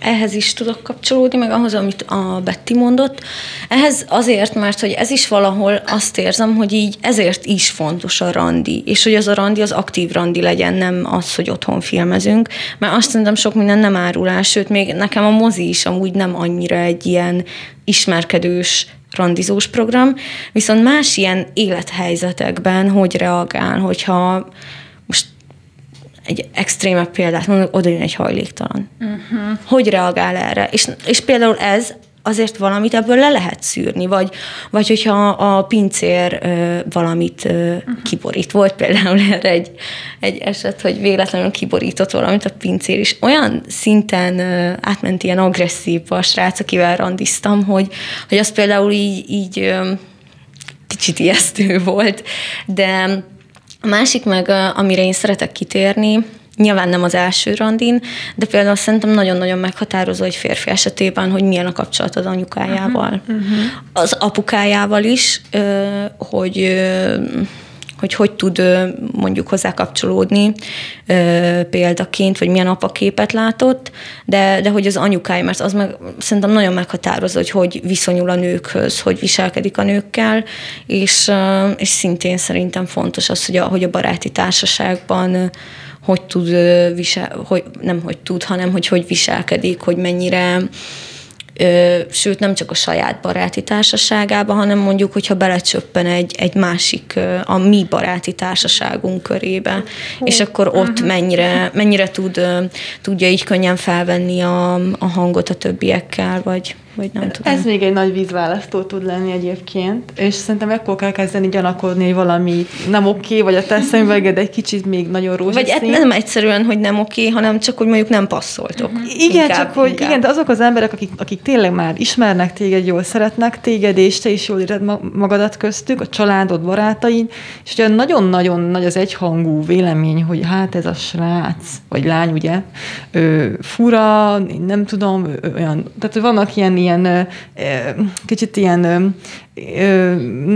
ehhez is tudok kapcsolódni, meg ahhoz, amit a Betty mondott. Ehhez azért, mert hogy ez is valahol azt érzem, hogy így ezért is fontos a randi, és hogy az a randi az aktív randi legyen, nem az, hogy otthon filmezünk, mert azt szerintem sok minden nem árul sőt, még nekem a mozi is amúgy nem annyira egy ilyen ismerkedős randizós program, viszont más ilyen élethelyzetekben hogy reagál, hogyha egy extrémebb példát mondok, oda jön egy hajléktalan. Uh-huh. Hogy reagál erre? És, és például ez azért valamit ebből le lehet szűrni, vagy, vagy hogyha a pincér ö, valamit ö, uh-huh. kiborít. Volt például erre egy, egy eset, hogy véletlenül kiborított valamit a pincér, és olyan szinten ö, átment ilyen agresszív a srác, akivel randiztam, hogy, hogy az például így, így ö, kicsit ijesztő volt, de a másik meg, amire én szeretek kitérni, nyilván nem az első randin, de például szerintem nagyon-nagyon meghatározó egy férfi esetében, hogy milyen a kapcsolat az anyukájával. Uh-huh. Az apukájával is, hogy hogy hogy tud mondjuk hozzá kapcsolódni példaként, vagy milyen apaképet látott, de, de hogy az anyukája, mert az meg szerintem nagyon meghatározó, hogy hogy viszonyul a nőkhöz, hogy viselkedik a nőkkel, és, és szintén szerintem fontos az, hogy a, hogy a baráti társaságban hogy tud visel, hogy nem hogy tud, hanem hogy hogy viselkedik, hogy mennyire sőt nem csak a saját baráti társaságába, hanem mondjuk, hogyha belecsöppen egy, egy másik, a mi baráti társaságunk körébe, Hú. és akkor ott uh-huh. mennyire, mennyire tud, tudja így könnyen felvenni a, a hangot a többiekkel, vagy, vagy nem tudom. Ez még egy nagy vízválasztó tud lenni egyébként, és szerintem ekkor kell kezdeni gyanakodni, hogy valami nem oké, vagy a te szemüveged egy kicsit még nagyon rózsaszín. Vagy nem egyszerűen, hogy nem oké, hanem csak, hogy mondjuk nem passzoltok. Uh-huh. Igen, inkább, csak hogy inkább. igen, de azok az emberek, akik, akik tényleg már ismernek téged, jól szeretnek téged, és te is jól éred magadat köztük, a családod, barátaid, és ugye nagyon-nagyon nagy az egyhangú vélemény, hogy hát ez a srác, vagy lány, ugye, ő, fura, nem tudom, olyan, tehát vannak ilyen, ilyen kicsit ilyen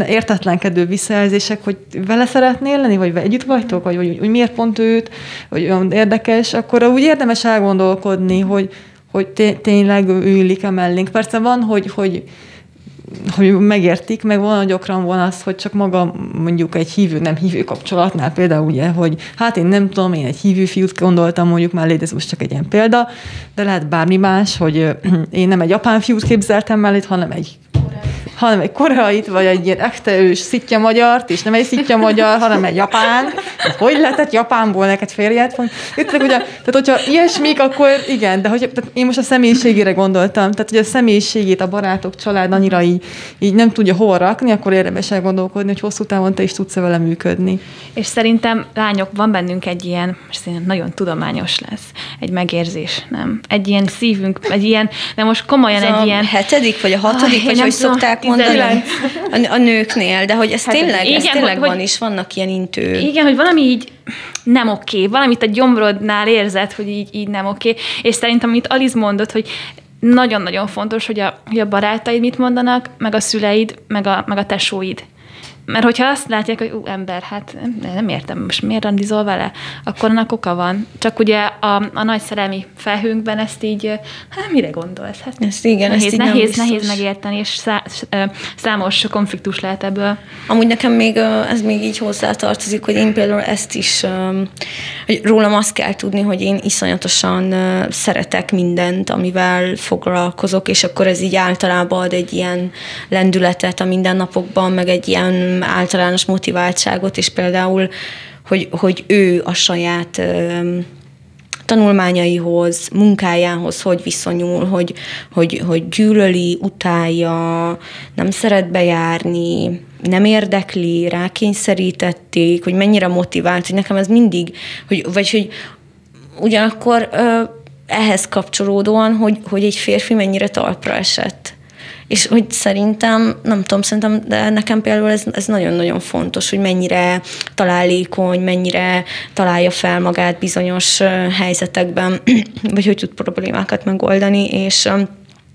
értetlenkedő visszajelzések, hogy vele szeretnél lenni, vagy együtt vagytok, vagy hogy, hogy miért pont őt, vagy olyan érdekes, akkor úgy érdemes elgondolkodni, hogy, hogy tényleg üllik-e mellénk. Persze van, hogy, hogy hogy megértik, meg van gyakran van az, hogy csak maga mondjuk egy hívő, nem hívő kapcsolatnál például ugye, hogy hát én nem tudom, én egy hívő fiút gondoltam mondjuk mellé, ez most csak egy ilyen példa, de lehet bármi más, hogy én nem egy japán fiút képzeltem mellé, hanem egy hanem egy koreait, vagy egy ilyen echte ős szitja magyart, és nem egy szitja magyar, hanem egy japán. Hát hogy lehetett Japánból neked férjet von? Itt ugye, tehát hogyha ilyesmik, akkor igen, de hogy tehát én most a személyiségére gondoltam, tehát hogy a személyiségét a barátok, család annyira így, így nem tudja hova rakni, akkor érdemes elgondolkodni, hogy hosszú távon te is tudsz vele működni. És szerintem, lányok, van bennünk egy ilyen, most nagyon tudományos lesz, egy megérzés, nem? Egy ilyen szívünk, egy ilyen, de most komolyan Ez egy ilyen... hetedik, vagy a hatodik, ah, vagy hogy szokták mondani a, a nőknél, de hogy ez hát, tényleg, igen, ez tényleg hogy, van is, vannak ilyen intő. Igen, hogy valami így nem oké, valamit a gyomrodnál érzed, hogy így, így nem oké, és szerintem, amit Aliz mondott, hogy nagyon-nagyon fontos, hogy a, hogy a barátaid mit mondanak, meg a szüleid, meg a, meg a tesóid. Mert hogyha azt látják, hogy ú, ember, hát nem, nem értem, most miért randizol vele, akkor annak oka van. Csak ugye a, a nagy szerelmi felhőnkben ezt így, hát mire gondolsz? Hát ezt igen, nehéz, ezt nehéz, nehéz megérteni, és szá, számos konfliktus lehet ebből. Amúgy nekem még ez még így hozzátartozik, hogy én például ezt is, hogy rólam azt kell tudni, hogy én iszonyatosan szeretek mindent, amivel foglalkozok, és akkor ez így általában ad egy ilyen lendületet a mindennapokban, meg egy ilyen általános motiváltságot, és például, hogy, hogy ő a saját tanulmányaihoz, munkájához hogy viszonyul, hogy, hogy, hogy gyűlöli, utálja, nem szeret bejárni, nem érdekli, rákényszerítették, hogy mennyire motivált, hogy nekem ez mindig, hogy, vagy hogy ugyanakkor ehhez kapcsolódóan, hogy, hogy egy férfi mennyire talpra esett és hogy szerintem, nem tudom, szerintem, de nekem például ez, ez nagyon-nagyon fontos, hogy mennyire találékony, mennyire találja fel magát bizonyos helyzetekben, vagy hogy tud problémákat megoldani, és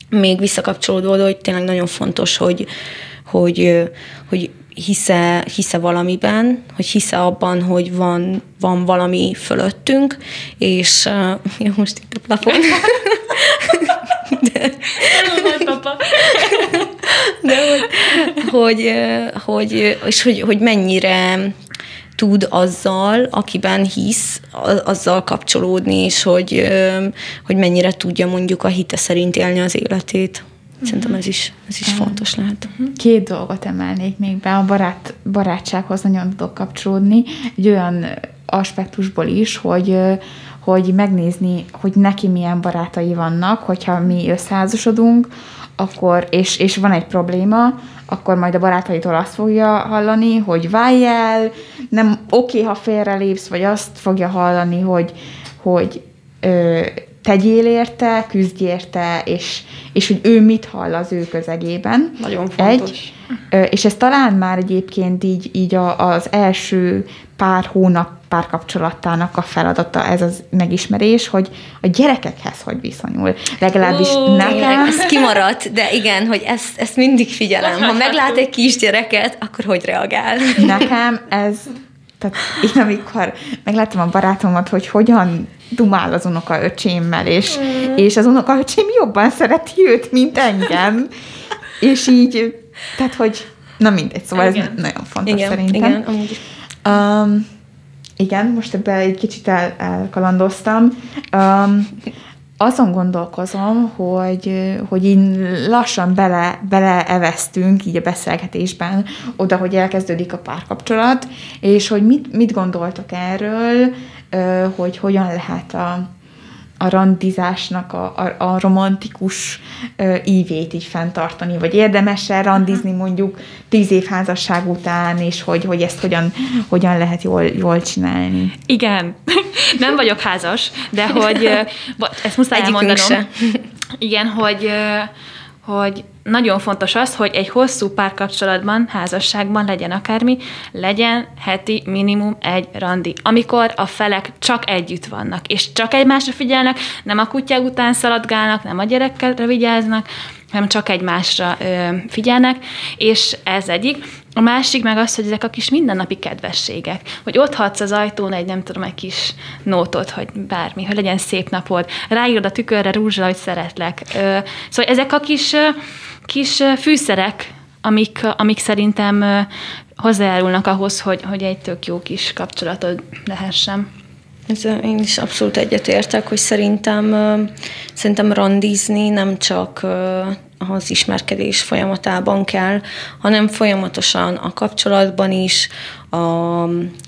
még visszakapcsolódva, hogy tényleg nagyon fontos, hogy, hogy, hogy hisze, hisze valamiben, hogy hisze abban, hogy van, van valami fölöttünk, és uh, most itt a plafon. De, hogy, hogy, hogy, és hogy, hogy mennyire tud azzal, akiben hisz, azzal kapcsolódni, és hogy, hogy mennyire tudja mondjuk a hite szerint élni az életét. Szerintem ez is, ez is fontos lehet. Két dolgot emelnék még be. A barát, barátsághoz nagyon tudok kapcsolódni. Egy olyan aspektusból is, hogy hogy megnézni, hogy neki milyen barátai vannak, hogyha mi összeházasodunk, akkor, és, és van egy probléma, akkor majd a barátaitól azt fogja hallani, hogy válj el, nem oké, okay, ha félrelépsz, vagy azt fogja hallani, hogy, hogy ö, tegyél érte, küzdj érte, és, és hogy ő mit hall az ő közegében. Nagyon fontos. Egy, és ez talán már egyébként így, így a, az első pár hónap párkapcsolatának a feladata ez az megismerés, hogy a gyerekekhez hogy viszonyul. Legalábbis Ó, nekem... Ez kimaradt, de igen, hogy ezt, ezt mindig figyelem. Ha meglát egy kisgyereket, akkor hogy reagál? Nekem ez tehát én amikor megláttam a barátomat, hogy hogyan dumál az unoka öcsémmel, és, mm. és az unoka öcsém jobban szereti őt, mint engem. és így, tehát hogy, na mindegy, szóval igen. ez nagyon fontos igen, szerintem. Igen, amúgy. Um, igen, most ebbe egy kicsit el, elkalandoztam. Um, azon gondolkozom, hogy, hogy így lassan bele, beleeveztünk így a beszélgetésben oda, hogy elkezdődik a párkapcsolat, és hogy mit, mit gondoltok erről, hogy hogyan lehet a, a randizásnak a, a, a romantikus ö, ívét így fenntartani, vagy érdemes-e randizni mondjuk tíz év házasság után, és hogy, hogy ezt hogyan, hogyan lehet jól, jól csinálni. Igen, nem vagyok házas, de hogy ezt muszáj Egyikünk elmondanom. Se. Igen, hogy hogy nagyon fontos az, hogy egy hosszú párkapcsolatban, házasságban legyen akármi, legyen heti minimum egy randi, amikor a felek csak együtt vannak, és csak egymásra figyelnek, nem a kutyák után szaladgálnak, nem a gyerekkel vigyáznak, hanem csak egymásra ö, figyelnek, és ez egyik. A másik meg az, hogy ezek a kis mindennapi kedvességek, hogy ott hadsz az ajtón egy, nem tudom, egy kis nótot, hogy bármi, hogy legyen szép napod, ráírod a tükörre rúzsra, hogy szeretlek. Ö, szóval ezek a kis, kis fűszerek, amik, amik szerintem hozzájárulnak ahhoz, hogy, hogy egy tök jó kis kapcsolatod lehessen. Ez, én is abszolút egyetértek, hogy szerintem, szerintem randizni nem csak az ismerkedés folyamatában kell, hanem folyamatosan a kapcsolatban is, a,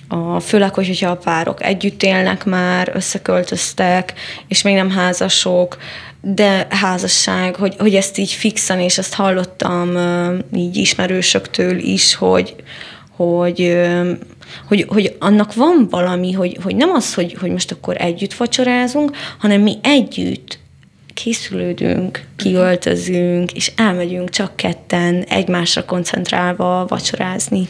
a, főleg, hogyha a párok együtt élnek már, összeköltöztek, és még nem házasok, de házasság, hogy, hogy ezt így fixen, és ezt hallottam így ismerősöktől is, hogy, hogy hogy, hogy annak van valami, hogy, hogy nem az, hogy, hogy most akkor együtt vacsorázunk, hanem mi együtt készülődünk, kiöltözünk, és elmegyünk csak ketten egymásra koncentrálva vacsorázni,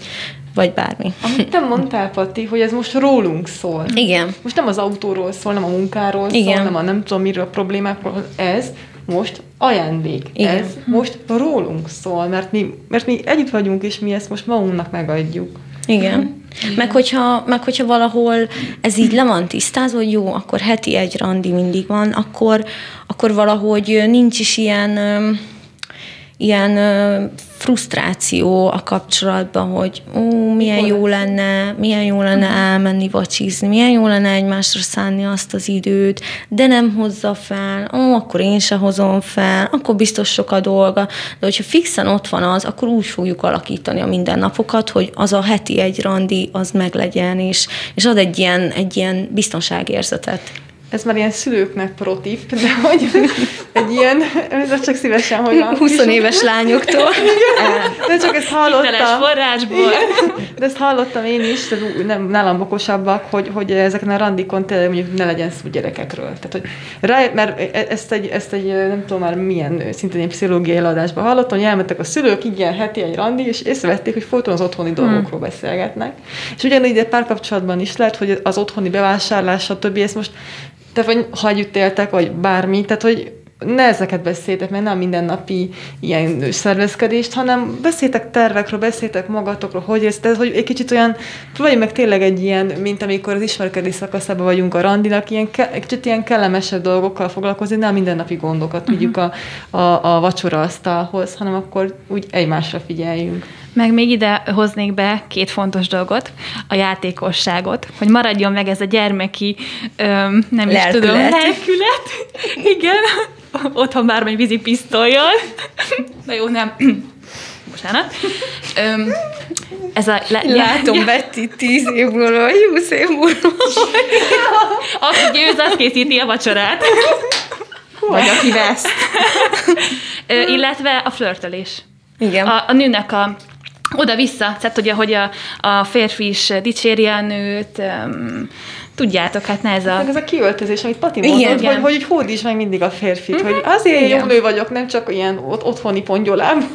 vagy bármi. Amit te mondtál, Pati, hogy ez most rólunk szól. Igen. Most nem az autóról szól, nem a munkáról Igen. szól, nem a nem tudom miről a problémákról, ez most ajándék. Igen. Ez most rólunk szól, mert mi, mert mi együtt vagyunk, és mi ezt most magunknak megadjuk. Igen. Meg hogyha, meg hogyha valahol ez így le van tisztázva, hogy jó, akkor heti egy randi mindig van, akkor, akkor valahogy nincs is ilyen ilyen frusztráció a kapcsolatban, hogy ó, milyen jó lenne, milyen jó lenne elmenni vacsizni, milyen jó lenne egymásra szánni azt az időt, de nem hozza fel, ó, akkor én se hozom fel, akkor biztos sok a dolga, de hogyha fixen ott van az, akkor úgy fogjuk alakítani a mindennapokat, hogy az a heti egy randi, az meglegyen, és, és ad egy ilyen, egy ilyen biztonságérzetet ez már ilyen szülőknek protip, de hogy egy ilyen, ez csak szívesen, hogy van. 20 éves lányoktól. de csak ezt hallottam. forrásból. De ezt hallottam én is, tehát nem, nálam okosabbak, hogy, hogy ezeken a randikon tényleg mondjuk ne legyen szó gyerekekről. Tehát, hogy rá, mert ezt egy, ezt egy, nem tudom már milyen szintén egy pszichológiai eladásban hallottam, hogy elmentek a szülők, igen, heti egy randi, és észrevették, hogy folyton az otthoni hmm. dolgokról beszélgetnek. És ugyanígy egy párkapcsolatban is lehet, hogy az otthoni bevásárlás, stb. ezt most te vagy, ha együtt éltek, vagy bármi, tehát hogy ne ezeket beszéltek, mert nem mindennapi ilyen szervezkedést, hanem beszéltek tervekről, beszéltek magatokról, hogy ez, tehát, hogy egy kicsit olyan, próbáljuk meg tényleg egy ilyen, mint amikor az ismerkedés szakaszában vagyunk a randinak, ilyen, egy kicsit ilyen kellemesebb dolgokkal foglalkozni, nem mindennapi gondokat uh-huh. vigyük a, a, a vacsora asztalhoz, hanem akkor úgy egymásra figyeljünk. Meg még ide hoznék be két fontos dolgot, a játékosságot, hogy maradjon meg ez a gyermeki, öm, nem lelkület. is tudom, lelkület. Igen, otthon bármely vízi pisztolyjal. Na jó, nem. Bocsánat. Öm, ez a le- Látom Betty tíz év múlva, húsz év múlva. Aki győz, az készíti a vacsorát. Vagy aki vesz. Ö, illetve a flörtölés. Igen. A, a nőnek a oda-vissza, tehát ugye, hogy a, a férfi is dicséri a nőt, um, tudjátok, hát ne ez a... Ez a kiöltözés, amit Pati mondott, igen. hogy, hogy, hogy hódíts meg mindig a férfit, uh-huh. hogy azért igen. jó nő vagyok, nem csak ilyen ot- otthoni pongyolám.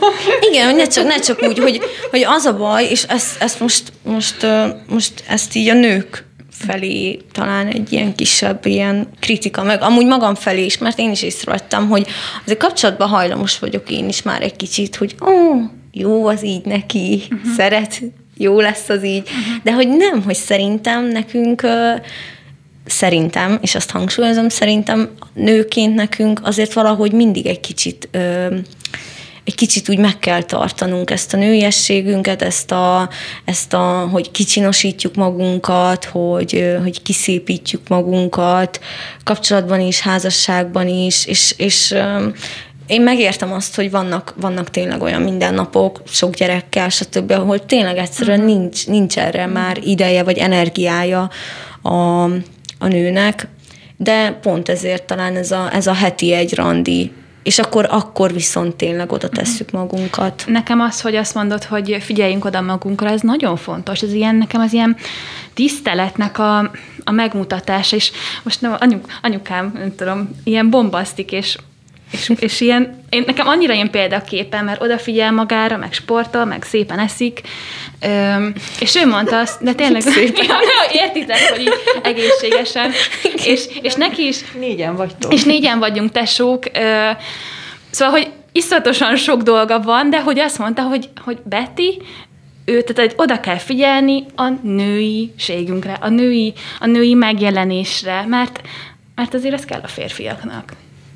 Igen, hogy ne csak, ne csak úgy, hogy, hogy az a baj, és ezt, ezt most, most, most ezt így a nők felé talán egy ilyen kisebb ilyen kritika, meg amúgy magam felé is, mert én is észrevettem, hogy azért kapcsolatban hajlamos vagyok én is már egy kicsit, hogy ó, oh, jó az így neki, uh-huh. szeret, jó lesz az így, uh-huh. de hogy nem, hogy szerintem nekünk szerintem, és azt hangsúlyozom, szerintem nőként nekünk azért valahogy mindig egy kicsit egy kicsit úgy meg kell tartanunk ezt a nőiességünket, ezt a, ezt a hogy kicsinosítjuk magunkat, hogy, hogy kiszépítjük magunkat, kapcsolatban is, házasságban is, és, és én megértem azt, hogy vannak, vannak tényleg olyan mindennapok, sok gyerekkel, stb., ahol tényleg egyszerűen uh-huh. nincs, nincs erre már ideje vagy energiája a, a nőnek, de pont ezért talán ez a, ez a heti egy randi és akkor, akkor viszont tényleg oda tesszük magunkat. Nekem az, hogy azt mondod, hogy figyeljünk oda magunkra, ez nagyon fontos. Ez ilyen, nekem az ilyen tiszteletnek a, a megmutatása, és most nem, anyuk, anyukám, nem tudom, ilyen bombasztik, és és, és ilyen, én, nekem annyira ilyen példaképen, mert odafigyel magára, meg sportol, meg szépen eszik, Öm, és ő mondta azt, de tényleg szépen. értitek, hogy így egészségesen, és, és neki is... Négyen vagytok. És négyen vagyunk tesók, ö, szóval, hogy iszonyatosan sok dolga van, de hogy azt mondta, hogy, hogy Betty, ő, tehát hogy oda kell figyelni a nőiségünkre, a női, a női megjelenésre, mert, mert azért ez kell a férfiaknak.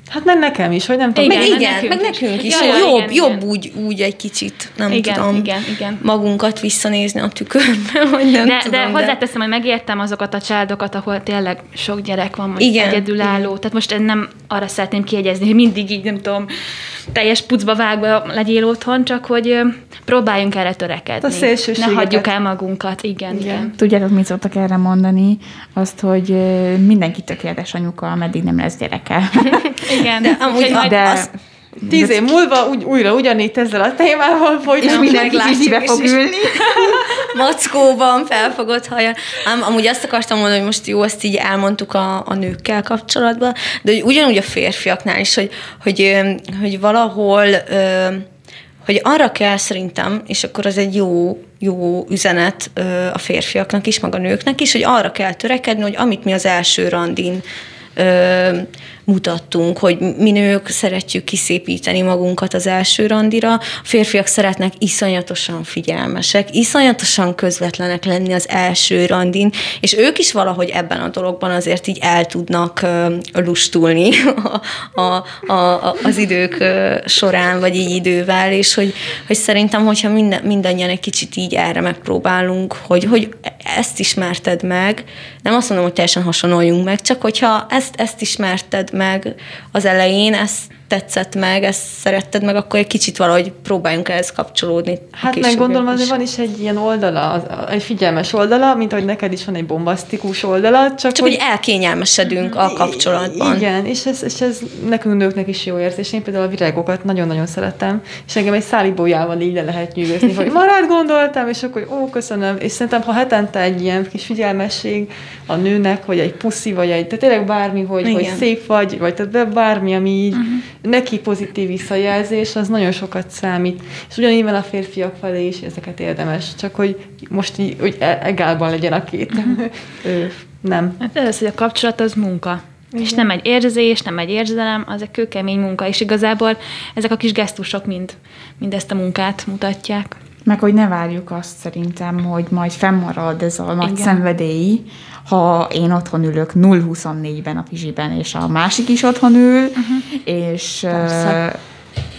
Hát meg nekem is, hogy nem tudom. Igen, meg igen, nekünk meg nekünk is. is. Ja, jobb, igen, jobb igen. Úgy, úgy egy kicsit, nem igen, tudom, igen, igen. magunkat visszanézni a tükörbe, vagy nem de, tudom. De hozzáteszem, hogy megértem azokat a családokat, ahol tényleg sok gyerek van, most igen, egyedülálló. Igen. Tehát most nem arra szeretném kiegyezni, hogy mindig így, nem tudom, teljes pucba vágva legyél otthon, csak hogy próbáljunk erre törekedni. A ne hagyjuk el magunkat, igen, igen. igen. Tudjátok, mit szoktak erre mondani? Azt, hogy mindenki tökéletes anyuka, ameddig nem lesz gyereke. Igen, de amúgy de, az, Tíz év múlva úgy, újra ugyanígy ezzel a témával folytatjuk. És mindenki kicsibe fog ülni. Mackóban, felfogott haja. Ám amúgy azt akartam mondani, hogy most jó, ezt így elmondtuk a, a nőkkel kapcsolatban, de hogy ugyanúgy a férfiaknál is, hogy, hogy, hogy valahol hogy arra kell szerintem, és akkor az egy jó, jó üzenet a férfiaknak is, meg a nőknek is, hogy arra kell törekedni, hogy amit mi az első randin mutattunk, hogy mi nők szeretjük kiszépíteni magunkat az első randira, a férfiak szeretnek iszonyatosan figyelmesek, iszonyatosan közvetlenek lenni az első randin, és ők is valahogy ebben a dologban azért így el tudnak lustulni a, a, a, az idők során, vagy így idővel, és hogy, hogy szerintem, hogyha minden, mindannyian egy kicsit így erre megpróbálunk, hogy, hogy ezt ismerted meg, nem azt mondom, hogy teljesen hasonlójunk meg, csak hogyha ezt, ezt ismerted meg az elején, ezt tetszett meg, ezt szeretted meg, akkor egy kicsit valahogy próbáljunk ehhez kapcsolódni. Hát meg gondolom azért van is egy ilyen oldala, egy figyelmes oldala, mint ahogy neked is van egy bombasztikus oldala. Csak, csak hogy, hogy elkényelmesedünk a kapcsolatban. Igen, és ez, és ez nekünk nőknek is jó érzés. Én például a virágokat nagyon-nagyon szeretem, és engem egy szálibójával így le lehet nyűgözni, hogy marad gondoltam, és akkor ó, köszönöm. És szerintem, ha hetente egy ilyen kis figyelmesség a nőnek, vagy egy puszi, vagy egy, tehát tényleg bármi, hogy, hogy szép vagy, vagy tehát bármi, ami így uh-huh neki pozitív visszajelzés, az nagyon sokat számít. És ugyanígy van a férfiak felé is ezeket érdemes, csak hogy most így, hogy e- egálban legyen a két. Ő, nem. Hát ez, hogy a kapcsolat az munka. És nem egy érzés, nem egy érzelem, az egy kőkemény munka, és igazából ezek a kis gesztusok mind, mind ezt a munkát mutatják. Meg hogy ne várjuk azt szerintem, hogy majd fennmarad ez a nagy Igen. szenvedély, ha én otthon ülök 0-24-ben a pizsiben, és a másik is otthon ül, uh-huh. és Persze.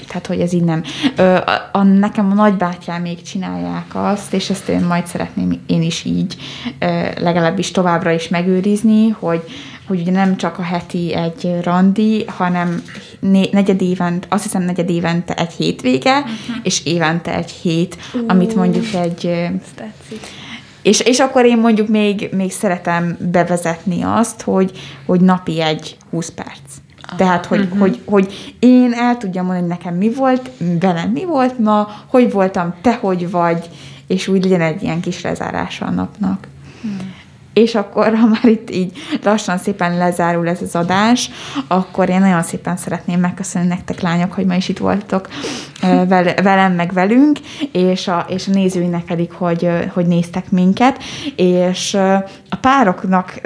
tehát, hogy ez így nem. Ö, a, a, nekem a nagybátyám még csinálják azt, és ezt én majd szeretném én is így ö, legalábbis továbbra is megőrizni, hogy, hogy ugye nem csak a heti egy randi, hanem né- negyed évent, azt hiszem negyed évente egy hétvége, uh-huh. és évente egy hét, uh. amit mondjuk egy és, és akkor én mondjuk még, még szeretem bevezetni azt, hogy, hogy napi egy 20 perc. Tehát, hogy, uh-huh. hogy, hogy én el tudjam mondani, hogy nekem mi volt, velem mi volt ma, hogy voltam, te hogy vagy, és úgy legyen egy ilyen kis lezárása a napnak. Hmm. És akkor, ha már itt így lassan szépen lezárul ez az adás, akkor én nagyon szépen szeretném megköszönni nektek, lányok, hogy ma is itt vel- velem, meg velünk, és a, és a nézőinek pedig, hogy, hogy néztek minket, és a pároknak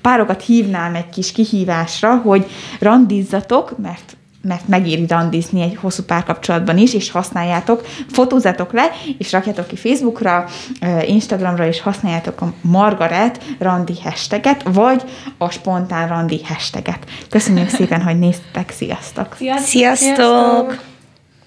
párokat hívnám egy kis kihívásra, hogy randizzatok, mert mert megéri randizni egy hosszú párkapcsolatban is, és használjátok, fotózatok le, és rakjátok ki Facebookra, Instagramra, és használjátok a Margaret randi hashtaget, vagy a spontán randi hashtaget. Köszönjük szépen, hogy néztetek, sziasztok! Sziasztok!